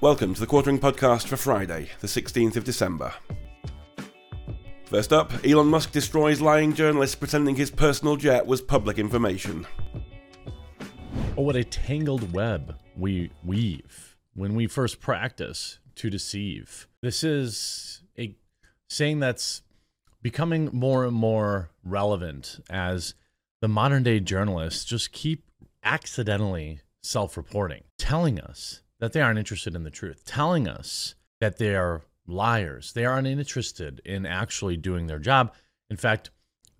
Welcome to the Quartering Podcast for Friday, the 16th of December. First up, Elon Musk destroys lying journalists pretending his personal jet was public information. Oh, what a tangled web we weave when we first practice to deceive. This is a saying that's becoming more and more relevant as the modern day journalists just keep accidentally self reporting, telling us that they aren't interested in the truth, telling us that they are liars. They are uninterested in actually doing their job. In fact,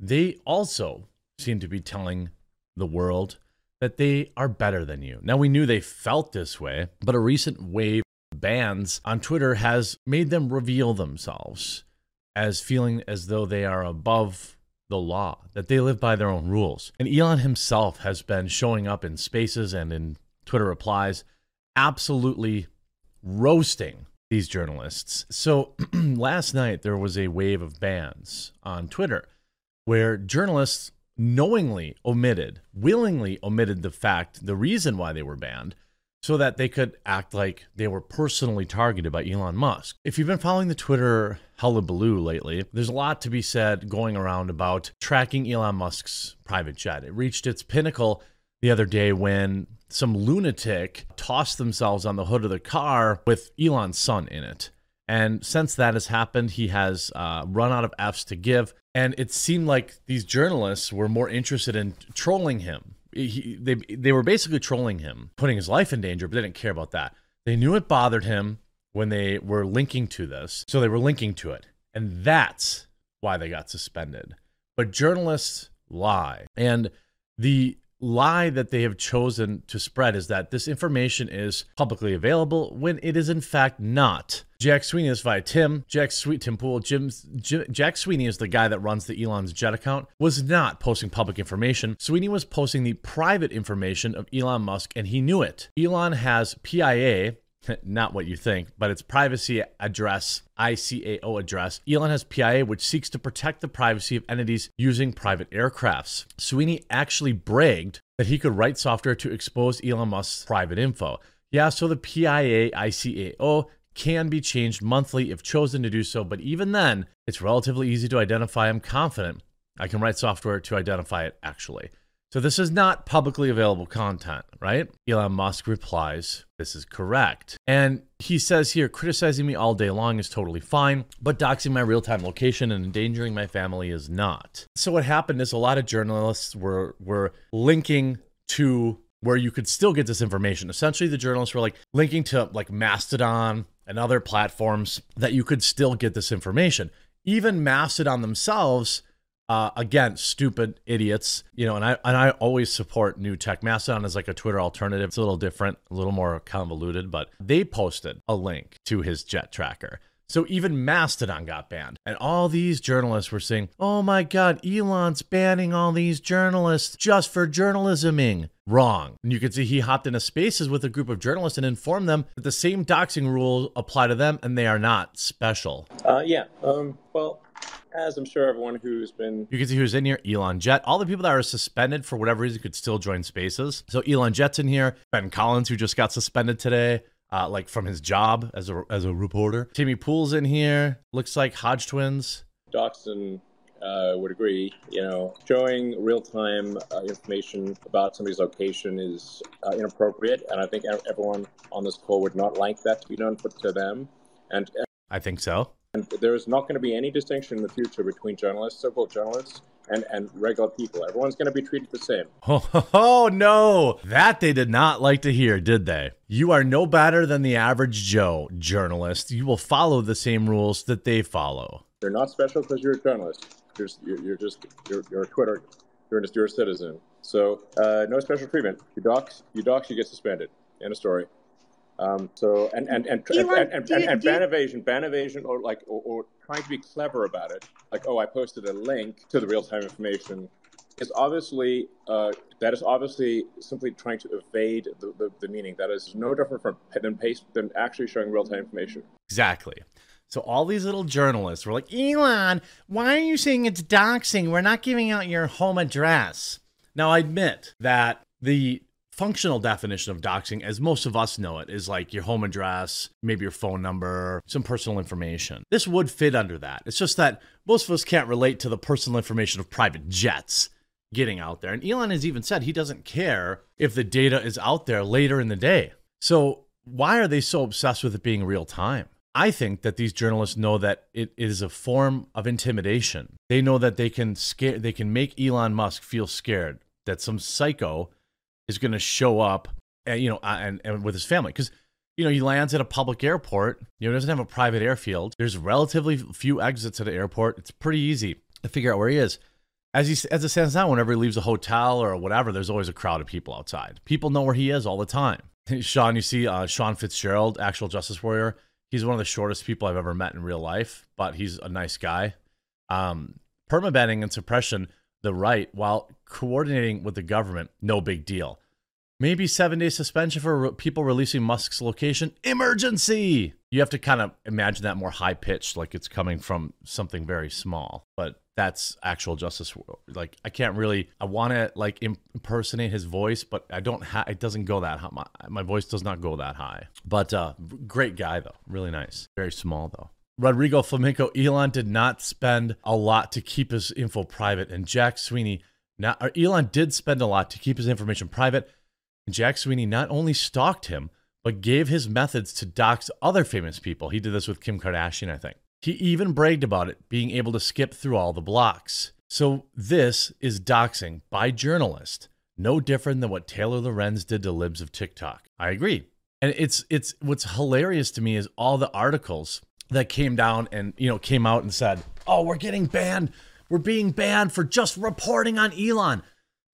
they also seem to be telling the world that they are better than you. Now, we knew they felt this way, but a recent wave of bans on Twitter has made them reveal themselves as feeling as though they are above the law, that they live by their own rules. And Elon himself has been showing up in spaces and in Twitter replies, absolutely roasting these journalists. So last night, there was a wave of bans on Twitter where journalists knowingly omitted, willingly omitted the fact, the reason why they were banned, so that they could act like they were personally targeted by Elon Musk. If you've been following the Twitter hullabaloo lately, there's a lot to be said going around about tracking Elon Musk's private jet. It reached its pinnacle the other day when some lunatic tossed themselves on the hood of the car with Elon's son in it. And since that has happened, he has uh, run out of F's to give. And it seemed like these journalists were more interested in trolling him. He, they, they were basically trolling him, putting his life in danger, but they didn't care about that. They knew it bothered him when they were linking to this. So they were linking to it. And that's why they got suspended. But journalists lie. And the lie that they have chosen to spread is that this information is publicly available when it is in fact not. Jack Sweeney is via Tim. Jack Sweet Tim Pool. Jim, Jack Sweeney is the guy that runs the Elon's Jet account. Was not posting public information. Sweeney was posting the private information of Elon Musk, and he knew it. Elon has PIA, not what you think, but it's privacy address, ICAO address. Elon has PIA, which seeks to protect the privacy of entities using private aircrafts. Sweeney actually bragged that he could write software to expose Elon Musk's private info. Yeah, so the PIA ICAO can be changed monthly if chosen to do so, but even then, it's relatively easy to identify. I'm confident I can write software to identify it actually. So this is not publicly available content, right? Elon Musk replies, This is correct. And he says here, criticizing me all day long is totally fine, but doxing my real time location and endangering my family is not. So what happened is a lot of journalists were were linking to where you could still get this information. Essentially, the journalists were like linking to like Mastodon and other platforms that you could still get this information. Even Mastodon themselves uh, again, stupid idiots, you know, and I and I always support new tech. Mastodon is like a Twitter alternative. It's a little different, a little more convoluted, but they posted a link to his jet tracker. So even Mastodon got banned. And all these journalists were saying, oh my God, Elon's banning all these journalists just for journalisming. Wrong. And you can see he hopped into spaces with a group of journalists and informed them that the same doxing rules apply to them and they are not special. Uh, yeah. Um, well, as I'm sure everyone who's been. You can see who's in here Elon Jet. All the people that are suspended for whatever reason could still join spaces. So Elon Jet's in here. Ben Collins, who just got suspended today. Uh, like from his job as a as a reporter. Timmy Pool's in here. Looks like Hodge twins. Doxson uh, would agree. You know, showing real time uh, information about somebody's location is uh, inappropriate, and I think everyone on this call would not like that to be done to them. And I think so. And there's not going to be any distinction in the future between journalists, so-called journalists, and, and regular people. Everyone's going to be treated the same. Oh, oh, no. That they did not like to hear, did they? You are no better than the average Joe journalist. You will follow the same rules that they follow. You're not special because you're a journalist. You're, you're just, you're, you're a Twitter, you're just, you're a citizen. So uh, no special treatment. You dox, you dox, you get suspended. End of story. Um, so and and and Elon, and, and, and, and ban evasion, ban evasion, or like or, or, trying to be clever about it, like oh I posted a link to the real time information, is obviously uh, that is obviously simply trying to evade the, the, the meaning. That is no different from than paste than actually showing real time information. Exactly. So all these little journalists were like, Elon, why are you saying it's doxing? We're not giving out your home address. Now I admit that the functional definition of doxing, as most of us know it, is like your home address, maybe your phone number, some personal information. This would fit under that. It's just that most of us can't relate to the personal information of private jets getting out there. And Elon has even said he doesn't care if the data is out there later in the day. So, why are they so obsessed with it being real time? I think that these journalists know that it is a form of intimidation. They know that they can scare they can make Elon Musk feel scared that some psycho is going to show up and you know and, and with his family cuz you know he lands at a public airport, you know doesn't have a private airfield. There's relatively few exits at the airport. It's pretty easy to figure out where he is. As he as it stands now, whenever he leaves a hotel or whatever, there's always a crowd of people outside. People know where he is all the time. Sean, you see uh, Sean Fitzgerald, actual Justice Warrior He's one of the shortest people I've ever met in real life, but he's a nice guy. Um, permabanning and suppression, the right, while coordinating with the government, no big deal. Maybe seven day suspension for people releasing Musk's location. Emergency! You have to kind of imagine that more high pitched, like it's coming from something very small. But that's actual justice like i can't really i want to like impersonate his voice but i don't have it doesn't go that high my, my voice does not go that high but uh great guy though really nice very small though rodrigo flamenco elon did not spend a lot to keep his info private and jack sweeney not or elon did spend a lot to keep his information private and jack sweeney not only stalked him but gave his methods to dox other famous people he did this with kim kardashian i think he even bragged about it, being able to skip through all the blocks. So, this is doxing by journalist, no different than what Taylor Lorenz did to libs of TikTok. I agree. And it's it's what's hilarious to me is all the articles that came down and you know came out and said, "Oh, we're getting banned. We're being banned for just reporting on Elon."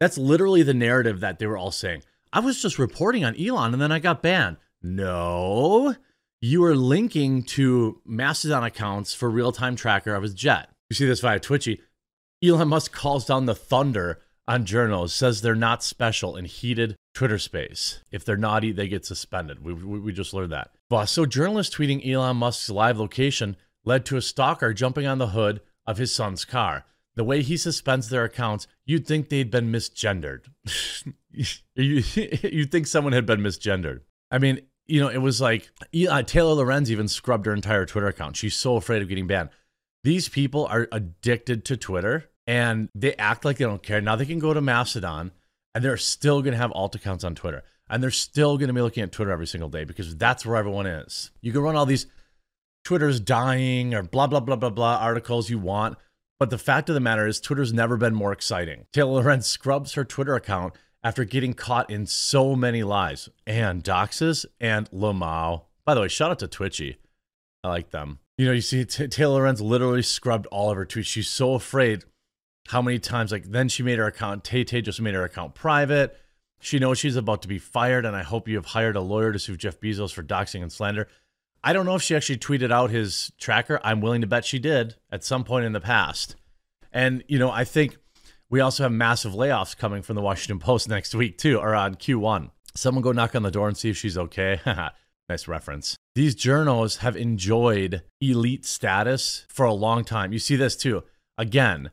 That's literally the narrative that they were all saying. I was just reporting on Elon and then I got banned. No, you are linking to Mastodon accounts for real time tracker of his jet. You see this via Twitchy. Elon Musk calls down the thunder on journals, says they're not special in heated Twitter space. If they're naughty, they get suspended. We, we, we just learned that. So journalists tweeting Elon Musk's live location led to a stalker jumping on the hood of his son's car. The way he suspends their accounts, you'd think they'd been misgendered. you, you'd think someone had been misgendered. I mean, you know, it was like uh, Taylor Lorenz even scrubbed her entire Twitter account. She's so afraid of getting banned. These people are addicted to Twitter and they act like they don't care. Now they can go to Mastodon and they're still going to have alt accounts on Twitter. And they're still going to be looking at Twitter every single day because that's where everyone is. You can run all these Twitter's dying or blah, blah, blah, blah, blah articles you want. But the fact of the matter is, Twitter's never been more exciting. Taylor Lorenz scrubs her Twitter account after getting caught in so many lies and doxes and Lamau. By the way, shout out to Twitchy. I like them. You know, you see T- Taylor Lorenz literally scrubbed all of her tweets. She's so afraid how many times, like, then she made her account, Tay Tay just made her account private. She knows she's about to be fired, and I hope you have hired a lawyer to sue Jeff Bezos for doxing and slander. I don't know if she actually tweeted out his tracker. I'm willing to bet she did at some point in the past. And, you know, I think we also have massive layoffs coming from the Washington Post next week, too, or on Q1. Someone go knock on the door and see if she's okay. nice reference. These journals have enjoyed elite status for a long time. You see this too. Again,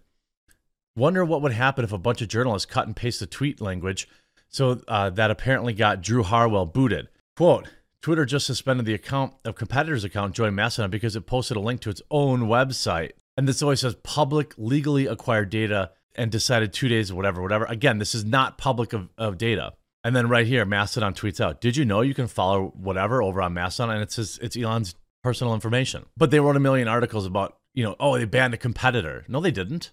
wonder what would happen if a bunch of journalists cut and paste the tweet language. So uh, that apparently got Drew Harwell booted. Quote, Twitter just suspended the account of competitor's account, JoinMastodon, because it posted a link to its own website. And this always says public legally acquired data and decided two days, whatever, whatever. Again, this is not public of, of data. And then right here, Mastodon tweets out, "Did you know you can follow whatever over on Mastodon and it says it's Elon's personal information?" But they wrote a million articles about, you know, oh, they banned a competitor. No, they didn't.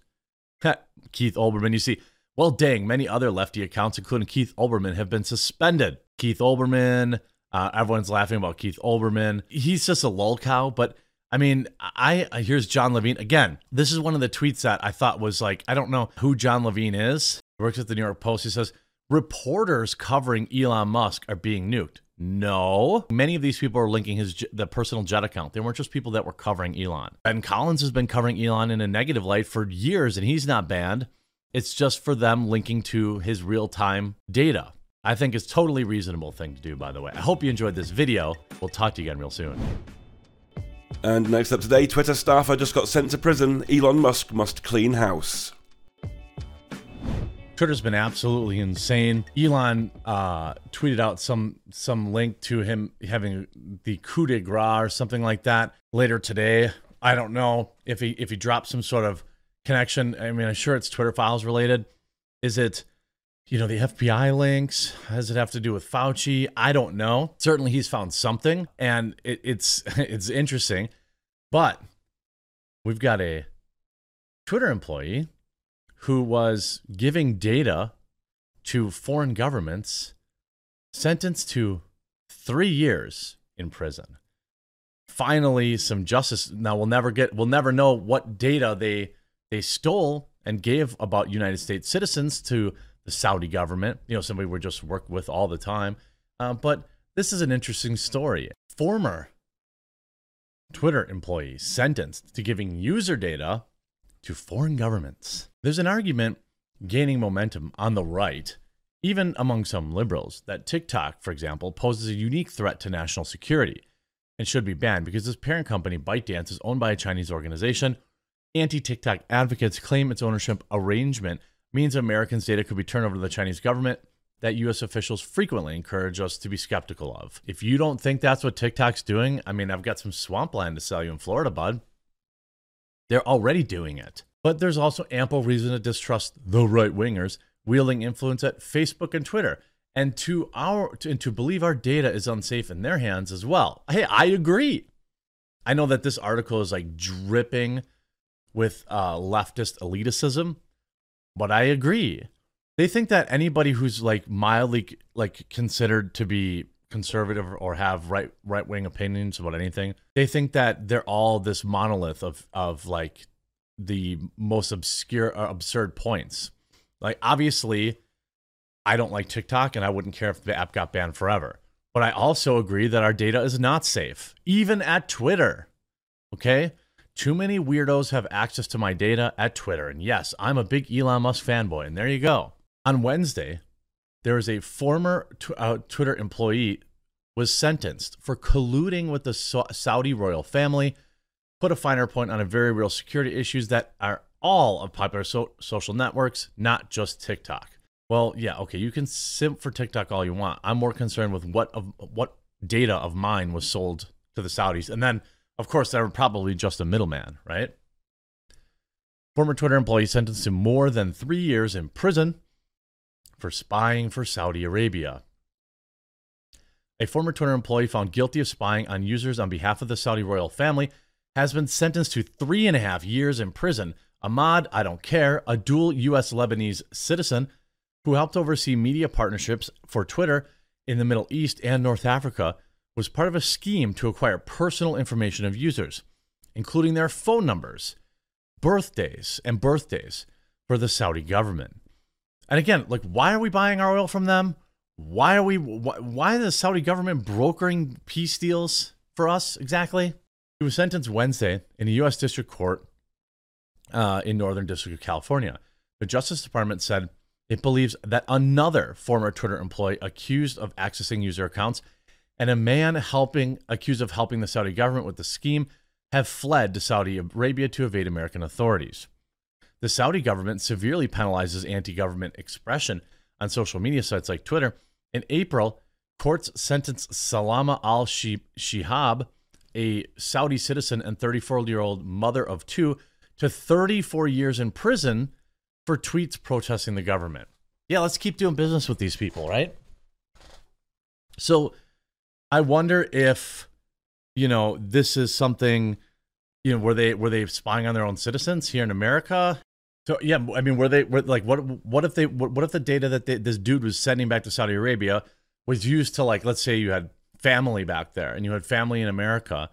Keith Olbermann, you see, well, dang, many other lefty accounts, including Keith Olbermann, have been suspended. Keith Olbermann, uh, everyone's laughing about Keith Olbermann. He's just a lol cow, but I mean, I here's Jon Levine again. This is one of the tweets that I thought was like, I don't know who Jon Levine is. He works at the New York Post. He says reporters covering Elon Musk are being nuked. No, many of these people are linking his the personal jet account. They weren't just people that were covering Elon. Ben Collins has been covering Elon in a negative light for years, and he's not banned. It's just for them linking to his real time data. I think it's totally reasonable thing to do. By the way, I hope you enjoyed this video. We'll talk to you again real soon. And next up today, Twitter staffer just got sent to prison. Elon Musk must clean house. Twitter's been absolutely insane. Elon uh, tweeted out some some link to him having the coup de grace or something like that later today. I don't know if he if he dropped some sort of connection. I mean, I'm sure it's Twitter files related. Is it, you know, the FBI links? Does it have to do with Fauci? I don't know. Certainly, he's found something, and it, it's it's interesting. But we've got a Twitter employee who was giving data to foreign governments, sentenced to three years in prison. Finally, some justice. Now we'll never get, we'll never know what data they they stole and gave about United States citizens to the Saudi government. You know, somebody we just work with all the time. Uh, but this is an interesting story. Former Twitter employee sentenced to giving user data to foreign governments. There's an argument gaining momentum on the right, even among some liberals, that TikTok, for example, poses a unique threat to national security and should be banned because its parent company, ByteDance, is owned by a Chinese organization. Anti TikTok advocates claim its ownership arrangement means Americans' data could be turned over to the Chinese government that US officials frequently encourage us to be skeptical of. If you don't think that's what TikTok's doing, I mean, I've got some swampland to sell you in Florida, bud. They're already doing it. But there's also ample reason to distrust the right wingers wielding influence at Facebook and Twitter, and to our and to believe our data is unsafe in their hands as well. Hey, I agree. I know that this article is like dripping with uh, leftist elitism, but I agree. They think that anybody who's like mildly like considered to be conservative or have right right wing opinions about anything. They think that they're all this monolith of of like the most obscure uh, absurd points. Like obviously I don't like TikTok and I wouldn't care if the app got banned forever. But I also agree that our data is not safe, even at Twitter. Okay? Too many weirdos have access to my data at Twitter. And yes, I'm a big Elon Musk fanboy. And there you go. On Wednesday, there is a former uh, Twitter employee was sentenced for colluding with the Saudi royal family, put a finer point on a very real security issues that are all of popular so- social networks, not just TikTok. Well, yeah, okay, you can simp for TikTok all you want. I'm more concerned with what of what data of mine was sold to the Saudis, and then of course they were probably just a middleman, right? Former Twitter employee sentenced to more than three years in prison for spying for Saudi Arabia. A former Twitter employee found guilty of spying on users on behalf of the Saudi royal family has been sentenced to three and a half years in prison. Ahmad, I don't care, a dual U.S. Lebanese citizen who helped oversee media partnerships for Twitter in the Middle East and North Africa, was part of a scheme to acquire personal information of users, including their phone numbers, birthdays, and birthdays for the Saudi government. And again, like, why are we buying our oil from them? Why are we? Why, why the Saudi government brokering peace deals for us exactly? He was sentenced Wednesday in a U.S. District Court uh, in Northern District of California. The Justice Department said it believes that another former Twitter employee accused of accessing user accounts and a man helping accused of helping the Saudi government with the scheme have fled to Saudi Arabia to evade American authorities. The Saudi government severely penalizes anti government expression on social media sites like Twitter. In April, courts sentenced Salma al Shehab, a Saudi citizen and 34 year old mother of two, to 34 years in prison for tweets protesting the government. Yeah, let's keep doing business with these people, right? So I wonder if, you know, this is something, you know, were they were they spying on their own citizens here in America? So yeah, I mean, were they were like what? What if they? What, if the data that they, this dude was sending back to Saudi Arabia was used to like, let's say you had family back there and you had family in America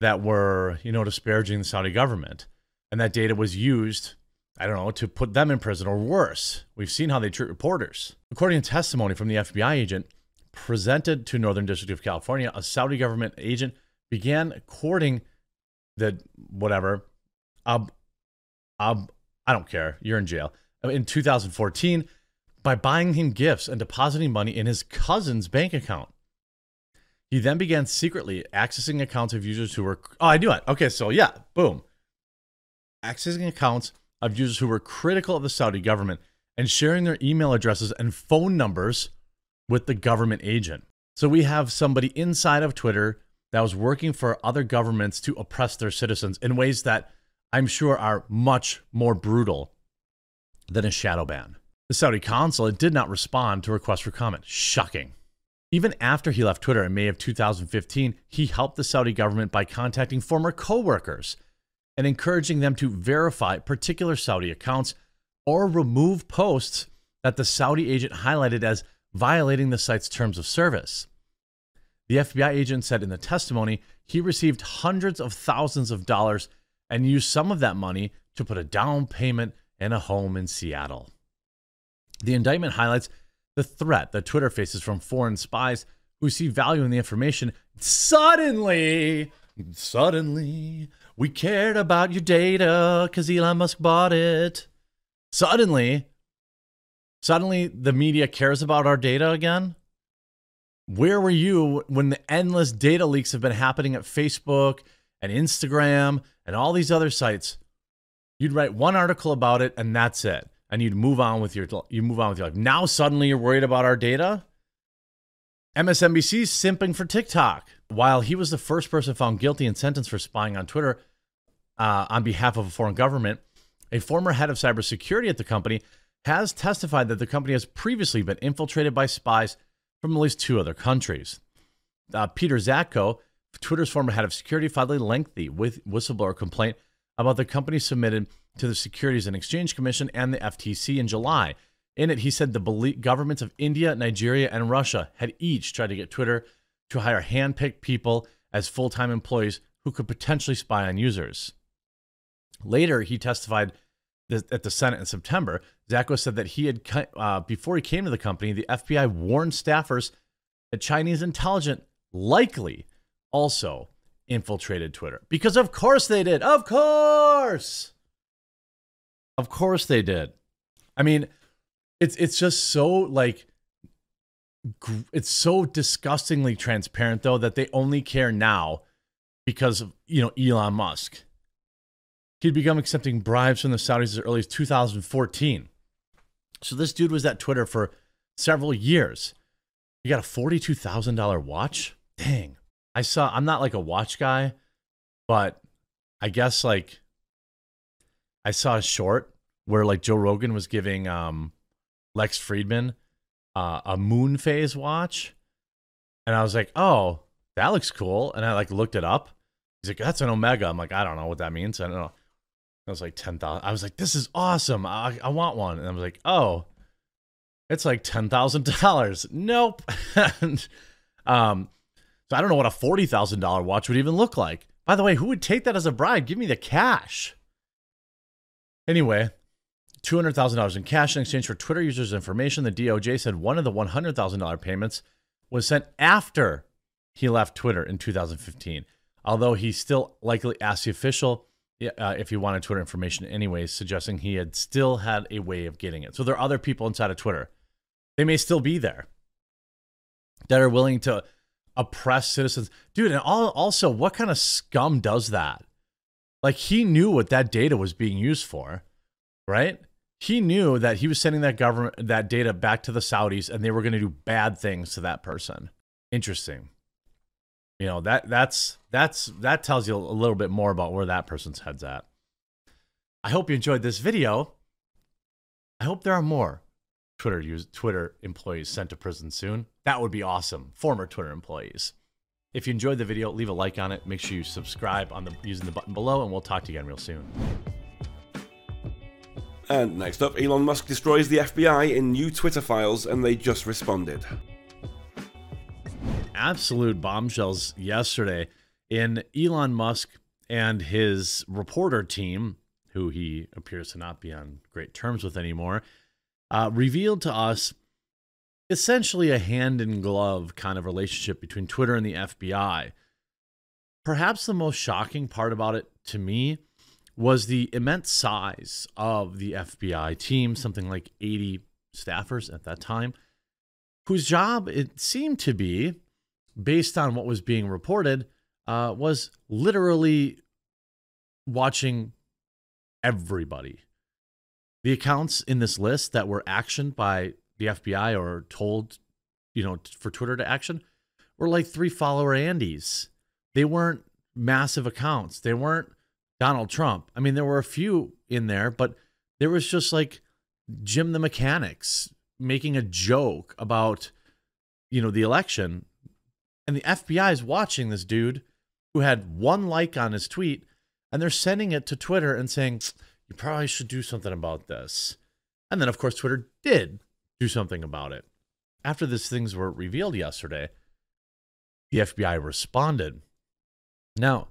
that were you know disparaging the Saudi government, and that data was used, I don't know, to put them in prison or worse. We've seen how they treat reporters. According to testimony from the FBI agent presented to Northern District of California, a Saudi government agent began courting the whatever Ab Ab I don't care. You're in jail. In 2014, by buying him gifts and depositing money in his cousin's bank account. He then began secretly accessing accounts of users who were. Oh, I knew it. Okay, so yeah, boom. Accessing accounts of users who were critical of the Saudi government and sharing their email addresses and phone numbers with the government agent. So we have somebody inside of Twitter that was working for other governments to oppress their citizens in ways that I'm sure are much more brutal than a shadow ban. The Saudi consulate did not respond to requests for comment. Shocking. Even after he left Twitter in May of 2015, he helped the Saudi government by contacting former coworkers and encouraging them to verify particular Saudi accounts or remove posts that the Saudi agent highlighted as violating the site's terms of service. The FBI agent said in the testimony he received hundreds of thousands of dollars and use some of that money to put a down payment and a home in Seattle. The indictment highlights the threat that Twitter faces from foreign spies who see value in the information. Suddenly, suddenly, we cared about your data because Elon Musk bought it. Suddenly, suddenly the media cares about our data again. Where were you when the endless data leaks have been happening at Facebook and Instagram and all these other sites? You'd write one article about it and that's it. And you'd move on with your you move on with your life. Now suddenly you're worried about our data? MSNBC's simping for TikTok. While he was the first person found guilty and sentenced for spying on Twitter uh, on behalf of a foreign government, a former head of cybersecurity at the company has testified that the company has previously been infiltrated by spies from at least two other countries. Uh, Peter Zatko, Twitter's former head of security, filed a lengthy whistleblower complaint about the company submitted to the Securities and Exchange Commission and the FTC in July. In it, he said the governments of India, Nigeria, and Russia had each tried to get Twitter to hire hand-picked people as full-time employees who could potentially spy on users. Later, he testified at the Senate in September. Zatko said that he had, uh, before he came to the company, the FBI warned staffers that Chinese intelligence likely also infiltrated Twitter. Because of course they did. Of course. Of course they did. I mean, it's it's just so like it's so disgustingly transparent though that they only care now because of, you know, Elon Musk. He'd begun accepting bribes from the Saudis as early as 2014. So this dude was at Twitter for several years. He got a $42,000 watch? Dang. I saw I'm not like a watch guy, but I guess like I saw a short where like Joe Rogan was giving um Lex Fridman uh, a moon phase watch. And I was like, "Oh, that looks cool." And I like looked it up. He's like, "That's an Omega." I'm like, "I don't know what that means." I don't know. I was like ten thousand. I was like, "This is awesome. I, I want one." And I was like, "Oh, it's like ten thousand dollars." Nope. and, um, I don't know what a forty thousand dollar watch would even look like. By the way, who would take that as a bribe? Give me the cash. Anyway, two hundred thousand dollars in cash in exchange for Twitter users' information. The DOJ said one of the one hundred thousand dollar payments was sent after he left Twitter in 2015. Although he still likely asked the official uh, if he wanted Twitter information anyways, suggesting he had still had a way of getting it. So there are other people inside of Twitter. They may still be there that are willing to oppress citizens. Dude, and all, also, what kind of scum does that? Like, he knew what that data was being used for, right? He knew that he was sending that government that data back to the Saudis and they were going to do bad things to that person. Interesting. You know, that that's that's that tells you a little bit more about where that person's head's at. I hope you enjoyed this video. I hope there are more Twitter use Twitter employees sent to prison soon. That would be awesome. Former Twitter employees. If you enjoyed the video, leave a like on it. Make sure you subscribe on the using the button below, and we'll talk to you again real soon. And next up, Elon Musk destroys the FBI in new Twitter files, and they just responded. Absolute bombshells yesterday in Elon Musk and his reporter team, who he appears to not be on great terms with anymore, uh, revealed to us essentially a hand in glove kind of relationship between Twitter and the FBI. Perhaps the most shocking part about it to me was the immense size of the FBI team, something like 80 staffers at that time, whose job it seemed to be, based on what was being reported, uh, was literally watching everybody The accounts in this list that were actioned by the FBI or told, you know, for Twitter to action were like three follower Andys. They weren't massive accounts. They weren't Donald Trump. I mean, there were a few in there, but there was just like Jim the Mechanics making a joke about, you know, the election. And the FBI is watching this dude who had one like on his tweet and they're sending it to Twitter and saying, you probably should do something about this. And then, of course, Twitter did do something about it. After these things were revealed yesterday, the FBI responded. Now,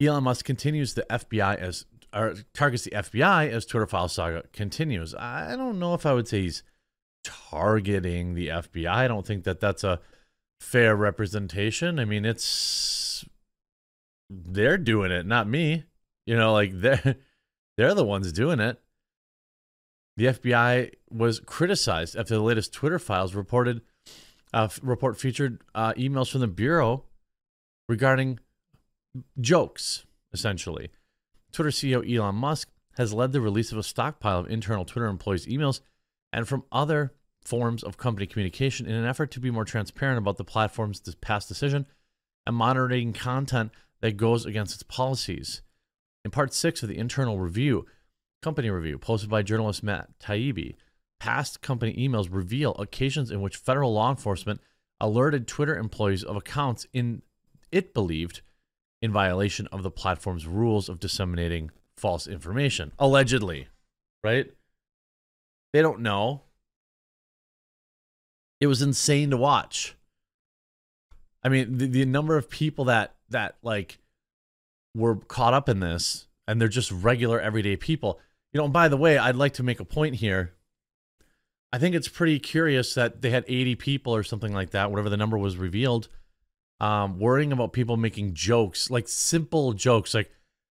Elon Musk continues the FBI as or targets the FBI as Twitter file saga continues. I don't know if I would say he's targeting the FBI. I don't think that that's a fair representation. I mean, it's they're doing it, not me. You know, like they're they're the ones doing it. The FBI was criticized after the latest Twitter files reported uh, report featured uh, emails from the bureau regarding jokes, essentially. Twitter CEO Elon Musk has led the release of a stockpile of internal Twitter employees' emails and from other forms of company communication in an effort to be more transparent about the platform's past decision and monitoring content that goes against its policies. In part six of the internal review, company review, posted by journalist Matt Taibbi, past company emails reveal occasions in which federal law enforcement alerted Twitter employees of accounts in it believed in violation of the platform's rules of disseminating false information, allegedly, right? They don't know. It was insane to watch. I mean, the, the number of people that that like were caught up in this and they're just regular everyday people. You know, by the way, I'd like to make a point here. I think it's pretty curious that they had 80 people or something like that, whatever the number was revealed, um, worrying about people making jokes, like simple jokes, like,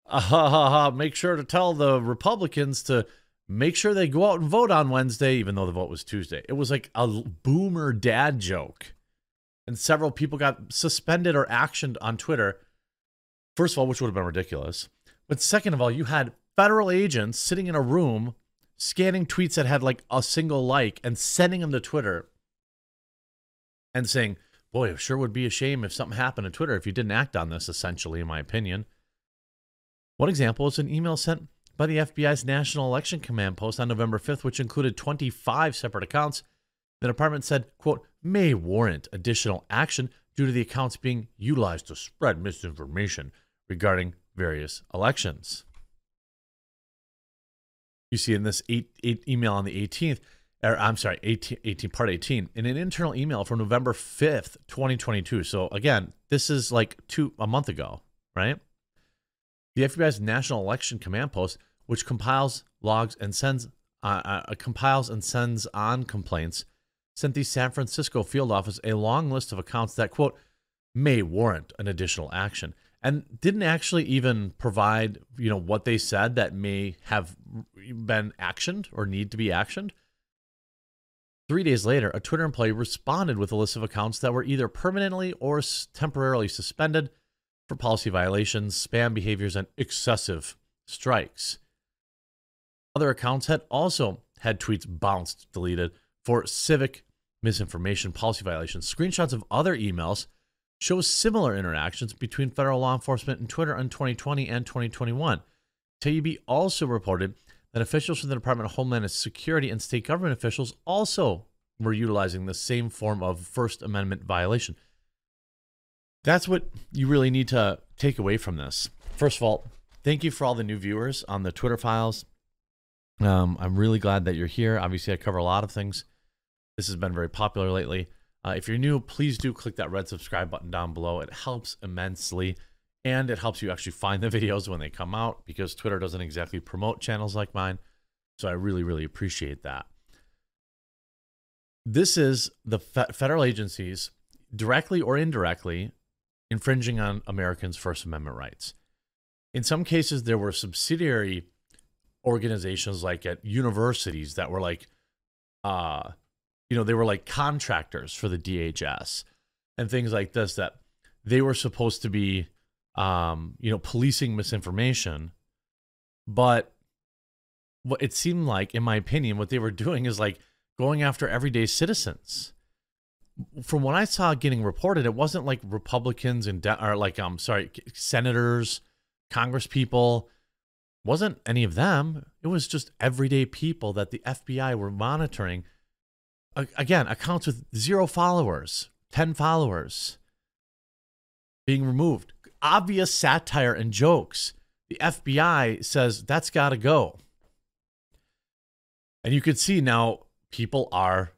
ah, ha, ha, ha, make sure to tell the Republicans to make sure they go out and vote on Wednesday, even though the vote was Tuesday. It was like a boomer dad joke. And several people got suspended or actioned on Twitter. First of all, which would have been ridiculous. But second of all, you had federal agents sitting in a room scanning tweets that had like a single like and sending them to Twitter and saying, boy, it sure would be a shame if something happened to Twitter if you didn't act on this, essentially, in my opinion. One example is an email sent by the FBI's National Election Command post on November 5th, which included 25 separate accounts. The department said, quote, may warrant additional action due to the accounts being utilized to spread misinformation regarding various elections. You see in this eight, eight email on the 18th, or I'm sorry, 18, 18, part 18, in an internal email from November 5th, 2022. So again, this is like two a month ago, right? The FBI's National Election Command Post, which compiles logs and sends uh, uh, compiles and sends on complaints, sent the San Francisco field office a long list of accounts that quote may warrant an additional action and didn't actually even provide you know what they said that may have been actioned or need to be actioned Three days later, a Twitter employee responded with a list of accounts that were either permanently or temporarily suspended for policy violations, spam behaviors, and excessive strikes. Other accounts had also had tweets bounced, deleted for civic misinformation, policy violations. Screenshots of other emails show similar interactions between federal law enforcement and Twitter in 2020 and 2021. Taibbi also reported that officials from the Department of Homeland Security and state government officials also were utilizing the same form of First Amendment violation. That's what you really need to take away from this. First of all, thank you for all the new viewers on the Twitter files. Um, I'm really glad that you're here. Obviously, I cover a lot of things. This has been very popular lately. Uh, if you're new, please do click that red subscribe button down below. It helps immensely and it helps you actually find the videos when they come out because Twitter doesn't exactly promote channels like mine. So I really, really appreciate that. This is the federal agencies directly or indirectly infringing on Americans' First Amendment rights. In some cases, there were subsidiary organizations like at universities that were like, uh, you know, they were like contractors for the DHS and things like this that they were supposed to be um, you know, policing misinformation. But what it seemed like, in my opinion, what they were doing is like going after everyday citizens. From what I saw getting reported, it wasn't like Republicans and or like um sorry senators, Congress people, wasn't any of them. It was just everyday people that the FBI were monitoring. Again, accounts with zero followers, ten followers, being removed. Obvious satire and jokes. The FBI says that's got to go. And you can see now people are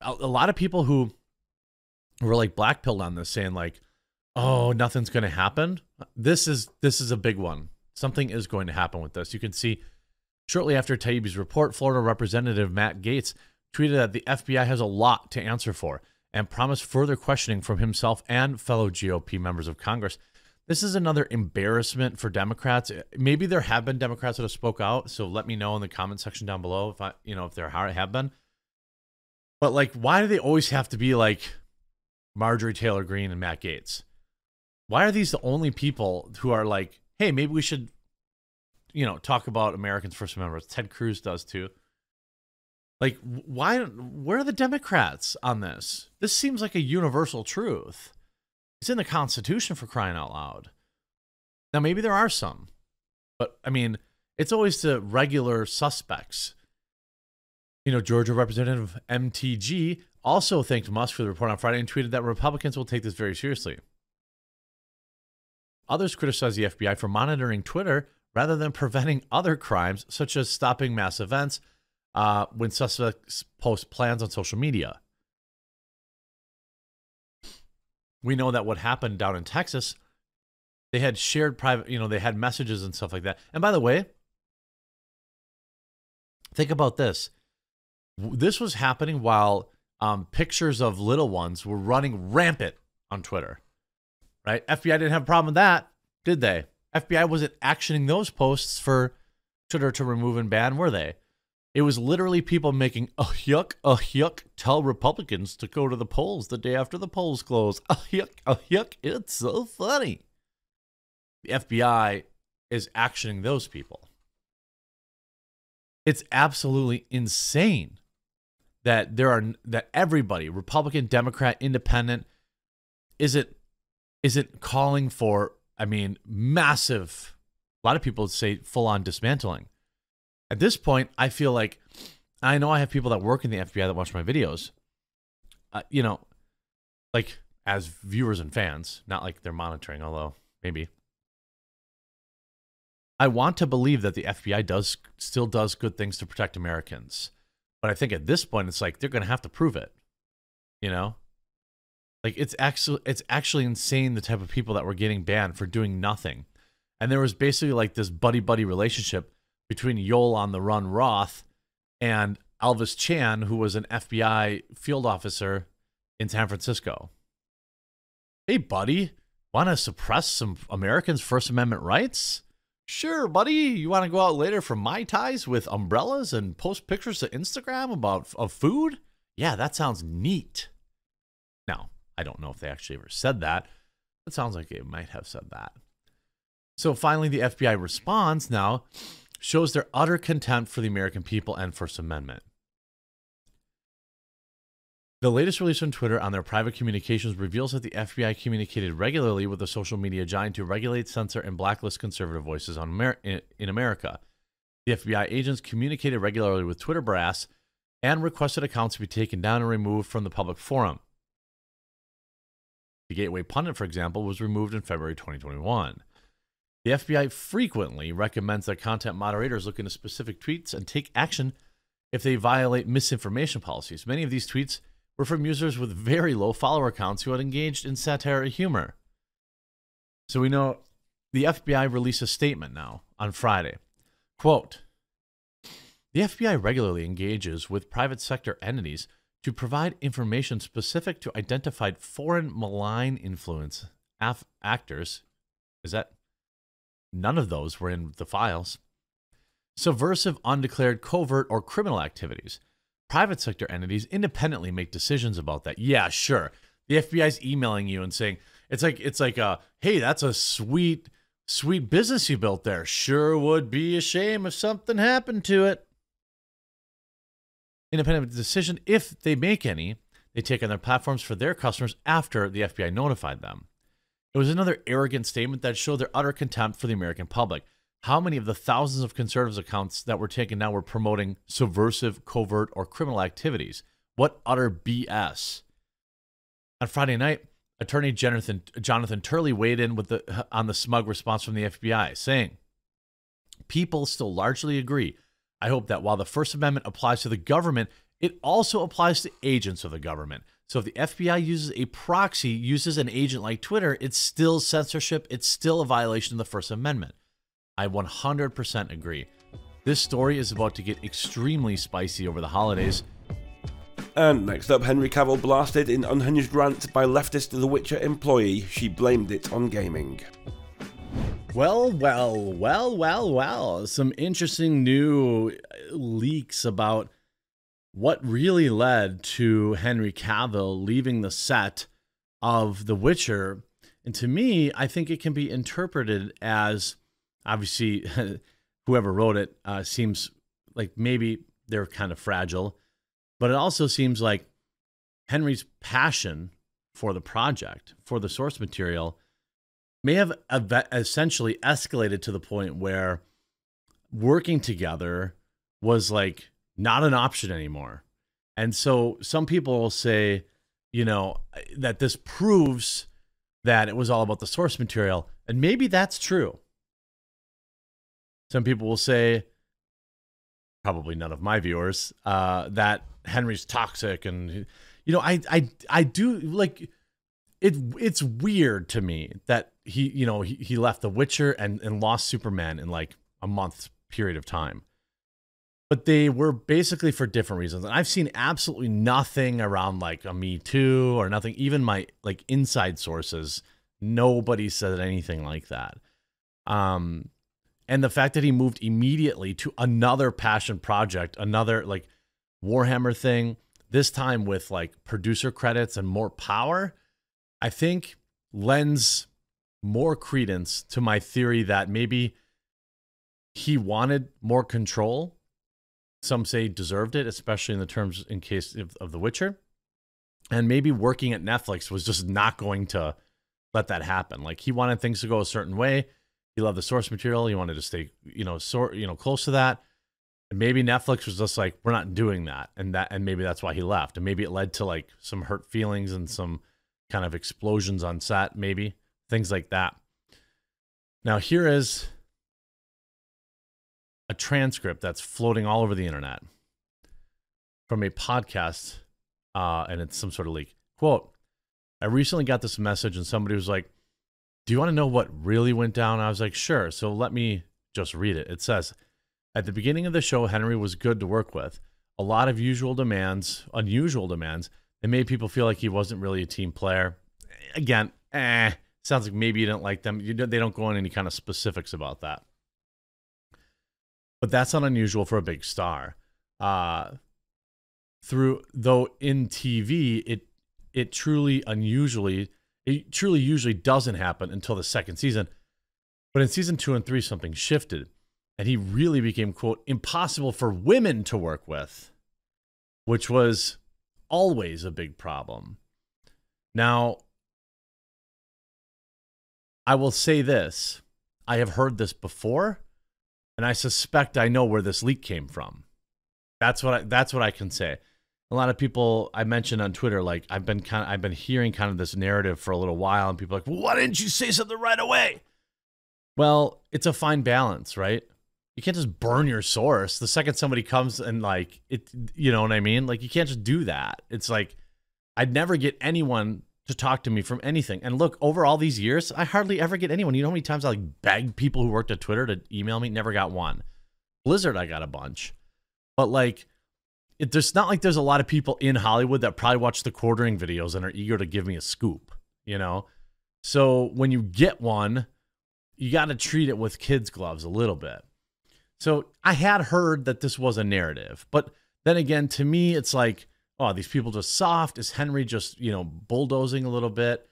a, lot of people who were like blackpilled on this saying like oh nothing's going to happen this is this is a big one something is going to happen with this you can see shortly after taibbi's report florida representative matt gaetz tweeted that the fbi has a lot to answer for and promised further questioning from himself and fellow gop members of congress this is another embarrassment for democrats maybe there have been democrats that have spoke out so let me know in the comment section down below if i you know if there have been but like, why do they always have to be like Marjorie Taylor Greene and Matt Gaetz? Why are these the only people who are like, hey, maybe we should, you know, talk about Americans' First Amendment? Ted Cruz does too. Like, why? Where are the Democrats on this? This seems like a universal truth. It's in the Constitution for crying out loud. Now, maybe there are some, but I mean, it's always the regular suspects you know, Georgia Representative MTG also thanked Musk for the report on Friday and tweeted that Republicans will take this very seriously. Others criticized the FBI for monitoring Twitter rather than preventing other crimes, such as stopping mass events uh, when suspects post plans on social media. We know that what happened down in Texas, they had shared private, you know, they had messages and stuff like that. And by the way, think about this this was happening while um, pictures of little ones were running rampant on Twitter. Right? FBI didn't have a problem with that, did they? FBI wasn't actioning those posts for Twitter to remove and ban, were they? It was literally people making a yuck, a yuck, tell Republicans to go to the polls the day after the polls close. A yuck, a yuck. It's so funny. The FBI is actioning those people. It's absolutely insane that there are that everybody, Republican, Democrat, Independent, isn't isn't calling for. I mean, massive. A lot of people say full on dismantling. At this point, I feel like I know I have people that work in the FBI that watch my videos. Uh, you know, like as viewers and fans, not like they're monitoring, although maybe. I want to believe that the FBI does still does good things to protect Americans. But I think at this point, it's like they're going to have to prove it. You know, like it's actually it's actually insane the type of people that were getting banned for doing nothing. And there was basically like this buddy buddy relationship between Yoel on the run Roth and Elvis Chan, who was an FBI field officer in San Francisco. Hey, buddy, want to suppress some Americans' First Amendment rights? Sure, buddy. You want to go out later for Mai Tais with umbrellas and post pictures to Instagram about of food? Yeah, that sounds neat. Now, I don't know if they actually ever said that. It sounds like they might have said that. So finally, the FBI responds now shows their utter contempt for the American people and First Amendment. The latest release on Twitter on their private communications reveals that the FBI communicated regularly with the social media giant to regulate, censor, and blacklist conservative voices Amer- in America. The FBI agents communicated regularly with Twitter brass and requested accounts to be taken down and removed from the public forum. The Gateway Pundit, for example, was removed in February 2021. The FBI frequently recommends that content moderators look into specific tweets and take action if they violate misinformation policies. Many of these tweets were from users with very low follower counts who had engaged in satire or humor. So we know the FBI released a statement now on Friday. Quote The FBI regularly engages with private sector entities to provide information specific to identified foreign malign influence actors. Is that none of those were in the files? Subversive, undeclared, covert, or criminal activities private sector entities independently make decisions about that. Yeah, sure. The FBI's emailing you and saying it's like it's like a hey, that's a sweet sweet business you built there. Sure would be a shame if something happened to it. Independent decision, if they make any, they take on their platforms for their customers after the FBI notified them. It was another arrogant statement that showed their utter contempt for the American public. How many of the thousands of conservatives accounts that were taken now were promoting subversive, covert, or criminal activities? What utter BS. On Friday night, Attorney Jonathan, Jonathan Turley weighed in with the, on the smug response from the FBI, saying, People still largely agree. I hope that while the First Amendment applies to the government, it also applies to agents of the government. So if the FBI uses a proxy, uses an agent like Twitter, it's still censorship. It's still a violation of the First Amendment. I 100% agree. This story is about to get extremely spicy over the holidays. And next up, Henry Cavill blasted in unhinged rant by leftist The Witcher employee. She blamed it on gaming. Well, well, well, well, well. Some interesting new leaks about what really led to Henry Cavill leaving the set of The Witcher. And to me, I think it can be interpreted as obviously whoever wrote it uh, seems like maybe they're kind of fragile, but it also seems like Henry's passion for the project, for the source material, may have essentially escalated to the point where working together was like not an option anymore. And so some people will say, you know, that this proves that it was all about the source material. And maybe that's true. Some people will say, probably none of my viewers, uh, that Henry's toxic. And, you know, I, I, I do like it. It's weird to me that he, you know, he, he left The Witcher and, and lost Superman in like a month period of time but they were basically for different reasons. And I've seen absolutely nothing around like a Me Too or nothing, even my like inside sources. Nobody said anything like that. Um, and the fact that he moved immediately to another passion project, another like Warhammer thing, this time with like producer credits and more power, I think lends more credence to my theory that maybe he wanted more control some say deserved it, especially in the terms in case of, of The Witcher. And maybe working at Netflix was just not going to let that happen. Like he wanted things to go a certain way. He loved the source material. He wanted to stay, you know, sort, you know, close to that. And maybe Netflix was just like, we're not doing that, and that, and maybe that's why he left. And maybe it led to like some hurt feelings and some kind of explosions on set, maybe things like that. Now here is a transcript that's floating all over the internet from a podcast, uh, and it's some sort of leak. Quote I recently got this message, and somebody was like, Do you want to know what really went down? I was like, Sure. So let me just read it. It says, At the beginning of the show, Henry was good to work with. A lot of usual demands, unusual demands. It made people feel like he wasn't really a team player. Again, eh, sounds like maybe you didn't like them. You, they don't go into any kind of specifics about that but that's not unusual for a big star. Uh, through though in TV, it it truly unusually it truly usually doesn't happen until the second season. But in season two and three, something shifted, and he really became quote impossible for women to work with, which was always a big problem. Now, I will say this: I have heard this before and I suspect I know where this leak came from. That's what I, that's what I can say. A lot of people I mentioned on Twitter, like I've been kind of, I've been hearing kind of this narrative for a little while, and people like, well, why didn't you say something right away? Well, it's a fine balance, right? You can't just burn your source the second somebody comes and like it, you know what I mean? Like you can't just do that. It's like I'd never get anyone to talk to me from anything. And look, over all these years, I hardly ever get anyone. You know how many times I like begged people who worked at Twitter to email me? Never got one. Blizzard, I got a bunch. But like, it, there's not like there's a lot of people in Hollywood that probably watch the quartering videos and are eager to give me a scoop, you know? So when you get one, you got to treat it with kids' gloves a little bit. So I had heard that this was a narrative, but then again, to me, it's like, oh, these people just soft? Is Henry just, you know, bulldozing a little bit?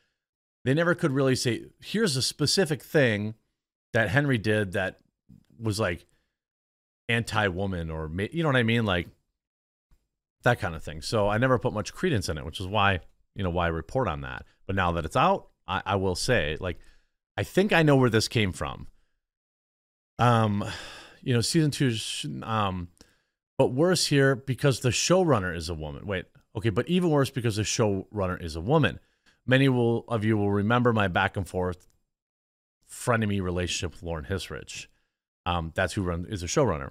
They never could really say, here's a specific thing that Henry did that was like anti-woman or you know what I mean, like that kind of thing. So I never put much credence in it, which is why you know why I report on that. But now that it's out, I, I will say like I think I know where this came from. Um, you know, season two, um, but worse here because the showrunner is a woman. Wait, okay, but even worse because the showrunner is a woman. Many will, of you will remember my back and forth frenemy relationship with Lauren Hissrich. Um, that's who run, is a showrunner.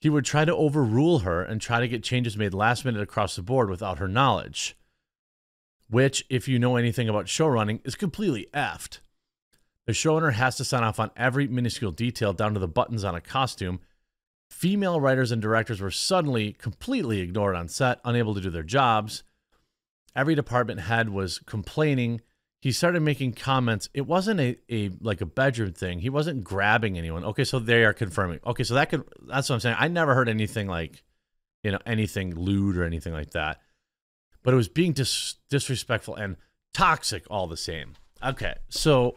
He would try to overrule her and try to get changes made last minute across the board without her knowledge, which, if you know anything about showrunning, is completely effed. The showrunner has to sign off on every minuscule detail down to the buttons on a costume. Female writers and directors were suddenly completely ignored on set, unable to do their jobs. Every department head was complaining he started making comments. It wasn't a, a like a bedroom thing. He wasn't grabbing anyone. Okay, so they are confirming. Okay, so that could that's what I'm saying. I never heard anything like, you know, anything lewd or anything like that. But it was being dis- disrespectful and toxic all the same. Okay, so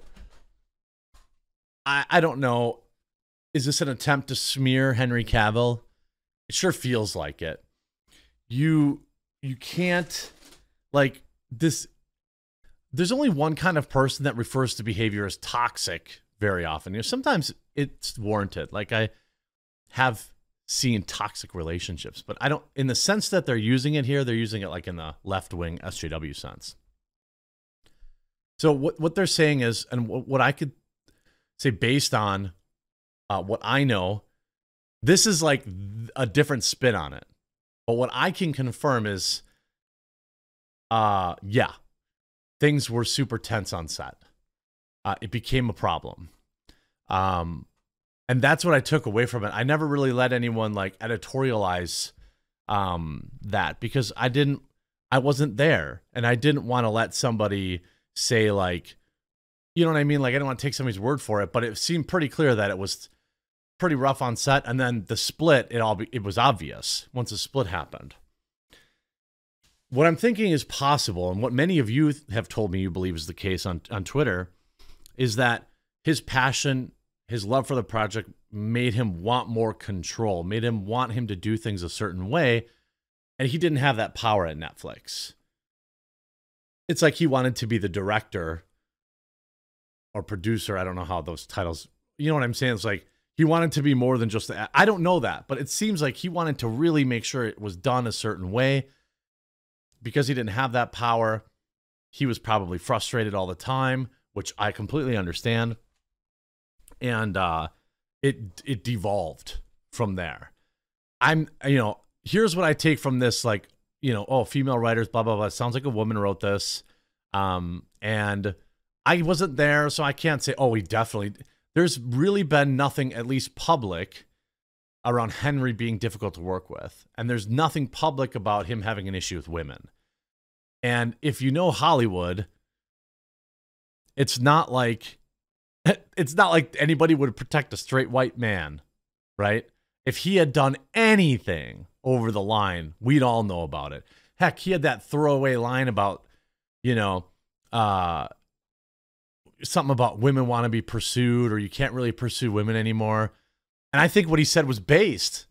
I I don't know. Is this an attempt to smear Henry Cavill? It sure feels like it. You you can't like this there's only one kind of person that refers to behavior as toxic very often. You know, sometimes it's warranted. Like I have seen toxic relationships, but I don't in the sense that they're using it here, they're using it like in the left wing SJW sense. So what what they're saying is, and what I could say based on uh, what I know, this is like a different spin on it. But what I can confirm is, uh, yeah, things were super tense on set. Uh, it became a problem. Um, and that's what I took away from it. I never really let anyone like editorialize um, that because I didn't, I wasn't there, and I didn't want to let somebody say like, you know what I mean? Like I didn't want to take somebody's word for it, but it seemed pretty clear that it was pretty rough on set. And then the split, it all it was obvious once the split happened. What I'm thinking is possible, and what many of you have told me you believe is the case on, on Twitter, is that his passion, his love for the project made him want more control, made him want him to do things a certain way, and he didn't have that power at Netflix. It's like he wanted to be the director or producer. I don't know how those titles, you know what I'm saying? It's like he wanted to be more than just I don't know that, but it seems like he wanted to really make sure it was done a certain way because he didn't have that power, he was probably frustrated all the time, which I completely understand. And uh, it it devolved from there. I'm you know here's what I take from this like you know oh female writers blah blah blah. Sounds like a woman wrote this, um, and I wasn't there, so I can't say oh he definitely. There's really been nothing at least public around Henry being difficult to work with. And there's nothing public about him having an issue with women. And if you know Hollywood, it's not like it's not like anybody would protect a straight white man, right? If he had done anything over the line, we'd all know about it. Heck, he had that throwaway line about, you know, uh something about women want to be pursued or you can't really pursue women anymore. And I think what he said was based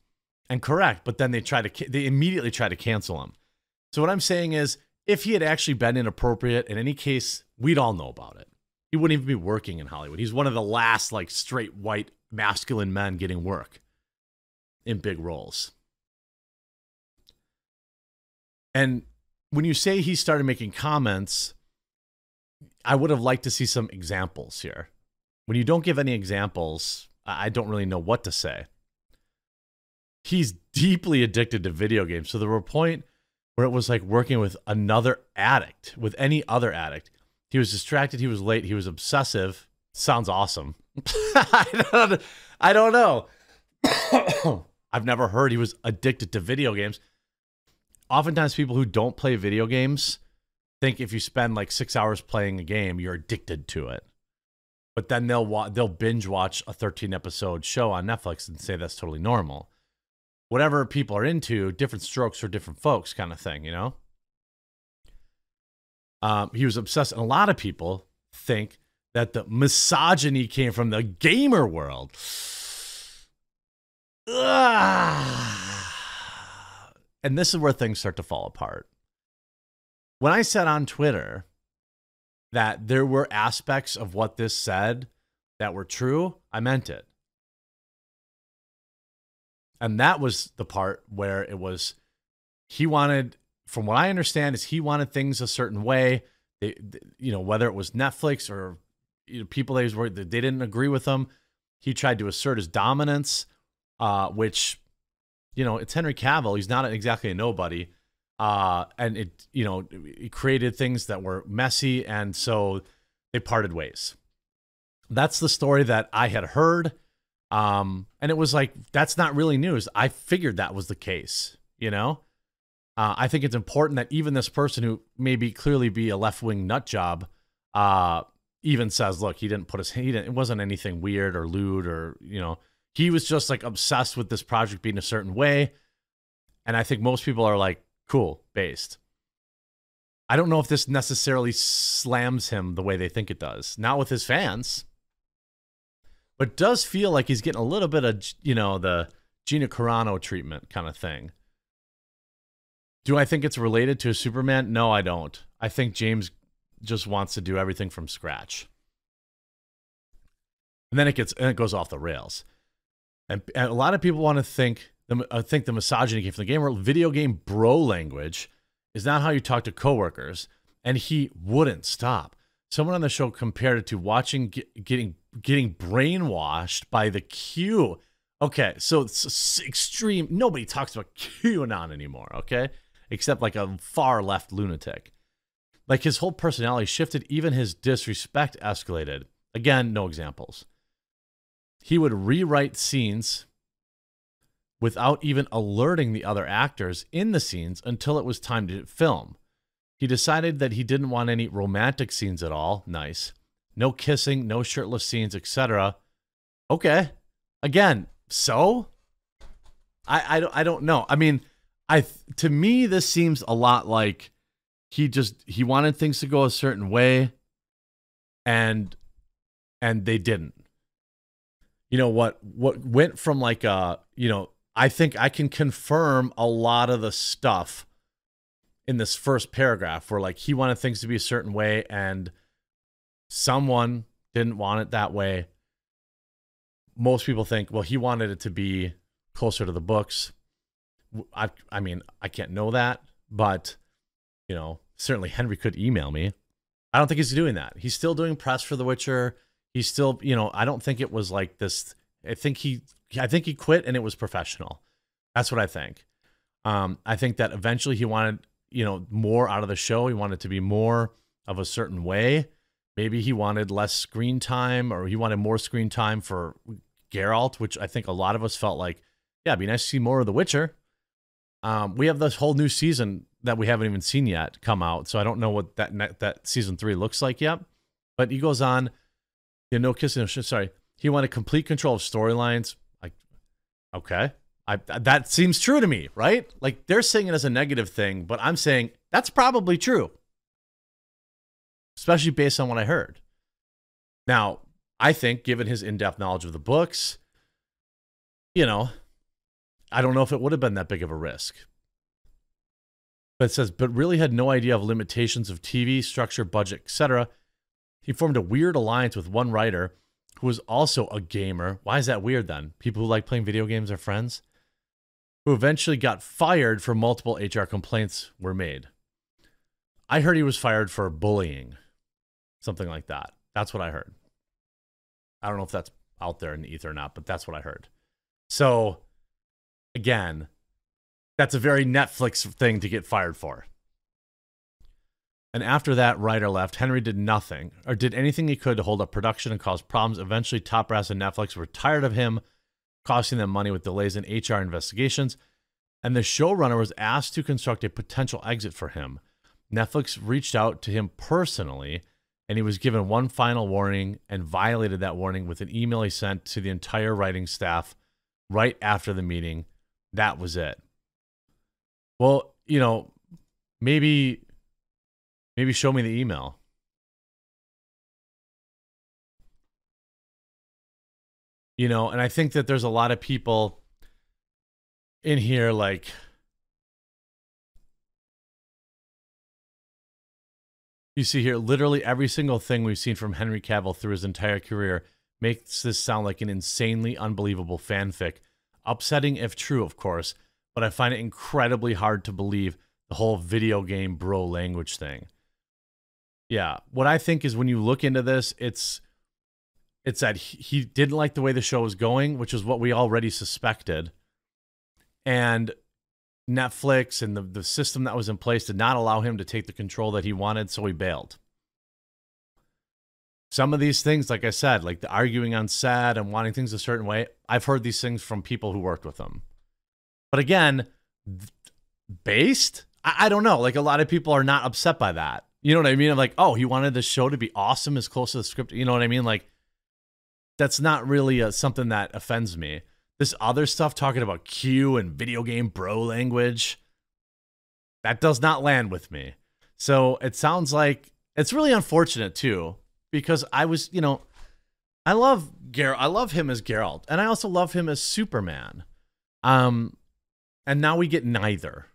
and correct, but then they try to they immediately try to cancel him. So what I'm saying is if he had actually been inappropriate in any case, we'd all know about it. He wouldn't even be working in Hollywood. He's one of the last like straight white masculine men getting work in big roles. And when you say he started making comments, I would have liked to see some examples here. When you don't give any examples, I don't really know what to say. He's deeply addicted to video games. So there were a point where it was like working with another addict, with any other addict. He was distracted, he was late, he was obsessive. Sounds awesome. I, don't, I don't know. I've never heard he was addicted to video games. Oftentimes, people who don't play video games think if you spend like six hours playing a game, you're addicted to it but then they'll wa- they'll binge watch a 13 episode show on Netflix and say that's totally normal. Whatever people are into, different strokes for different folks, kind of thing, you know. Um, he was obsessed, and a lot of people think that the misogyny came from the gamer world. And this is where things start to fall apart. When I said on Twitter that there were aspects of what this said that were true, I meant it. And that was the part where it was he wanted from what I understand is he wanted things a certain way. They, you know, whether it was Netflix or you know, people that were they didn't agree with him. He tried to assert his dominance, uh, which, you know, it's Henry Cavill. He's not exactly a nobody, uh, and it, you know, it created things that were messy, and so they parted ways. That's the story that I had heard, um, and it was like that's not really news. I figured that was the case, you know. Uh, I think it's important that even this person who maybe clearly be a left wing nut job, uh, even says, look, he didn't put his he didn't, it wasn't anything weird or lewd or you know he was just like obsessed with this project being a certain way, and I think most people are like cool based. I don't know if this necessarily slams him the way they think it does. Not with his fans, but does feel like he's getting a little bit of you know the Gina Carano treatment kind of thing. Do I think it's related to Superman? No, I don't. I think James just wants to do everything from scratch. And then it gets and it goes off the rails. And, and a lot of people want to think the uh, think the misogyny came from the game world. Video game bro language is not how you talk to coworkers, and he wouldn't stop. Someone on the show compared it to watching get, getting getting brainwashed by the Q. Okay, so it's extreme. Nobody talks about QAnon anymore. Okay, except like a far left lunatic. Like his whole personality shifted, even his disrespect escalated. Again, no examples. He would rewrite scenes without even alerting the other actors in the scenes until it was time to film. He decided that he didn't want any romantic scenes at all. Nice. No kissing, no shirtless scenes, etc. Okay. Again, so I I don't I don't know. I mean, I to me this seems a lot like he just he wanted things to go a certain way and and they didn't. You know what what went from like uh you know I think I can confirm a lot of the stuff in this first paragraph where like he wanted things to be a certain way and someone didn't want it that way. Most people think, well, he wanted it to be closer to the books. I I mean, I can't know that, but you know, certainly Henry could email me. I don't think he's doing that. He's still doing press for The Witcher. He's still, you know, I don't think it was like this. I think he, I think he quit and it was professional. That's what I think. Um, I think that eventually he wanted, you know, more out of the show. He wanted to be more of a certain way. Maybe he wanted less screen time or he wanted more screen time for Geralt, which I think a lot of us felt like, yeah, it'd be nice to see more of The Witcher. Um, we have this whole new season that we haven't even seen yet come out, so I don't know what that that season three looks like yet. But he goes on, you know, no kissing. Sorry, he wanted complete control of storylines. Okay, I that seems true to me, right? Like they're saying it as a negative thing, but I'm saying that's probably true, especially based on what I heard. Now, I think, given his in-depth knowledge of the books, you know, I don't know if it would have been that big of a risk. But it says, but really had no idea of limitations of TV, structure, budget, etc. He formed a weird alliance with one writer who was also a gamer. Why is that weird then? People who like playing video games are friends? Who eventually got fired for multiple HR complaints were made. I heard he was fired for bullying, something like that. That's what I heard. I don't know if that's out there in the ether or not, but that's what I heard. So again, that's a very Netflix thing to get fired for. And after that writer left, Henry did nothing or did anything he could to hold up production and cause problems. Eventually, Top Brass and Netflix were tired of him, costing them money with delays in HR investigations. And the showrunner was asked to construct a potential exit for him. Netflix reached out to him personally, and he was given one final warning and violated that warning with an email he sent to the entire writing staff right after the meeting that was it. Well, you know, maybe maybe show me the email. You know, and I think that there's a lot of people in here like you see here literally every single thing we've seen from Henry Cavill through his entire career makes this sound like an insanely unbelievable fanfic. Upsetting if true, of course, but I find it incredibly hard to believe the whole video game bro language thing. Yeah, what I think is when you look into this, it's it's that he didn't like the way the show was going, which is what we already suspected. And Netflix and the, the system that was in place did not allow him to take the control that he wanted, so he bailed. Some of these things, like I said, like the arguing on set and wanting things a certain way, I've heard these things from people who worked with him. But again, based, I, I don't know. Like a lot of people are not upset by that. You know what I mean? I'm like, oh, he wanted the show to be awesome, as close to the script. You know what I mean? Like, that's not really a, something that offends me. This other stuff talking about Q and video game bro language, that does not land with me. So it sounds like it's really unfortunate too, because I was, you know, I love Gar I love him as Geralt, and I also love him as Superman. Um, and now we get neither.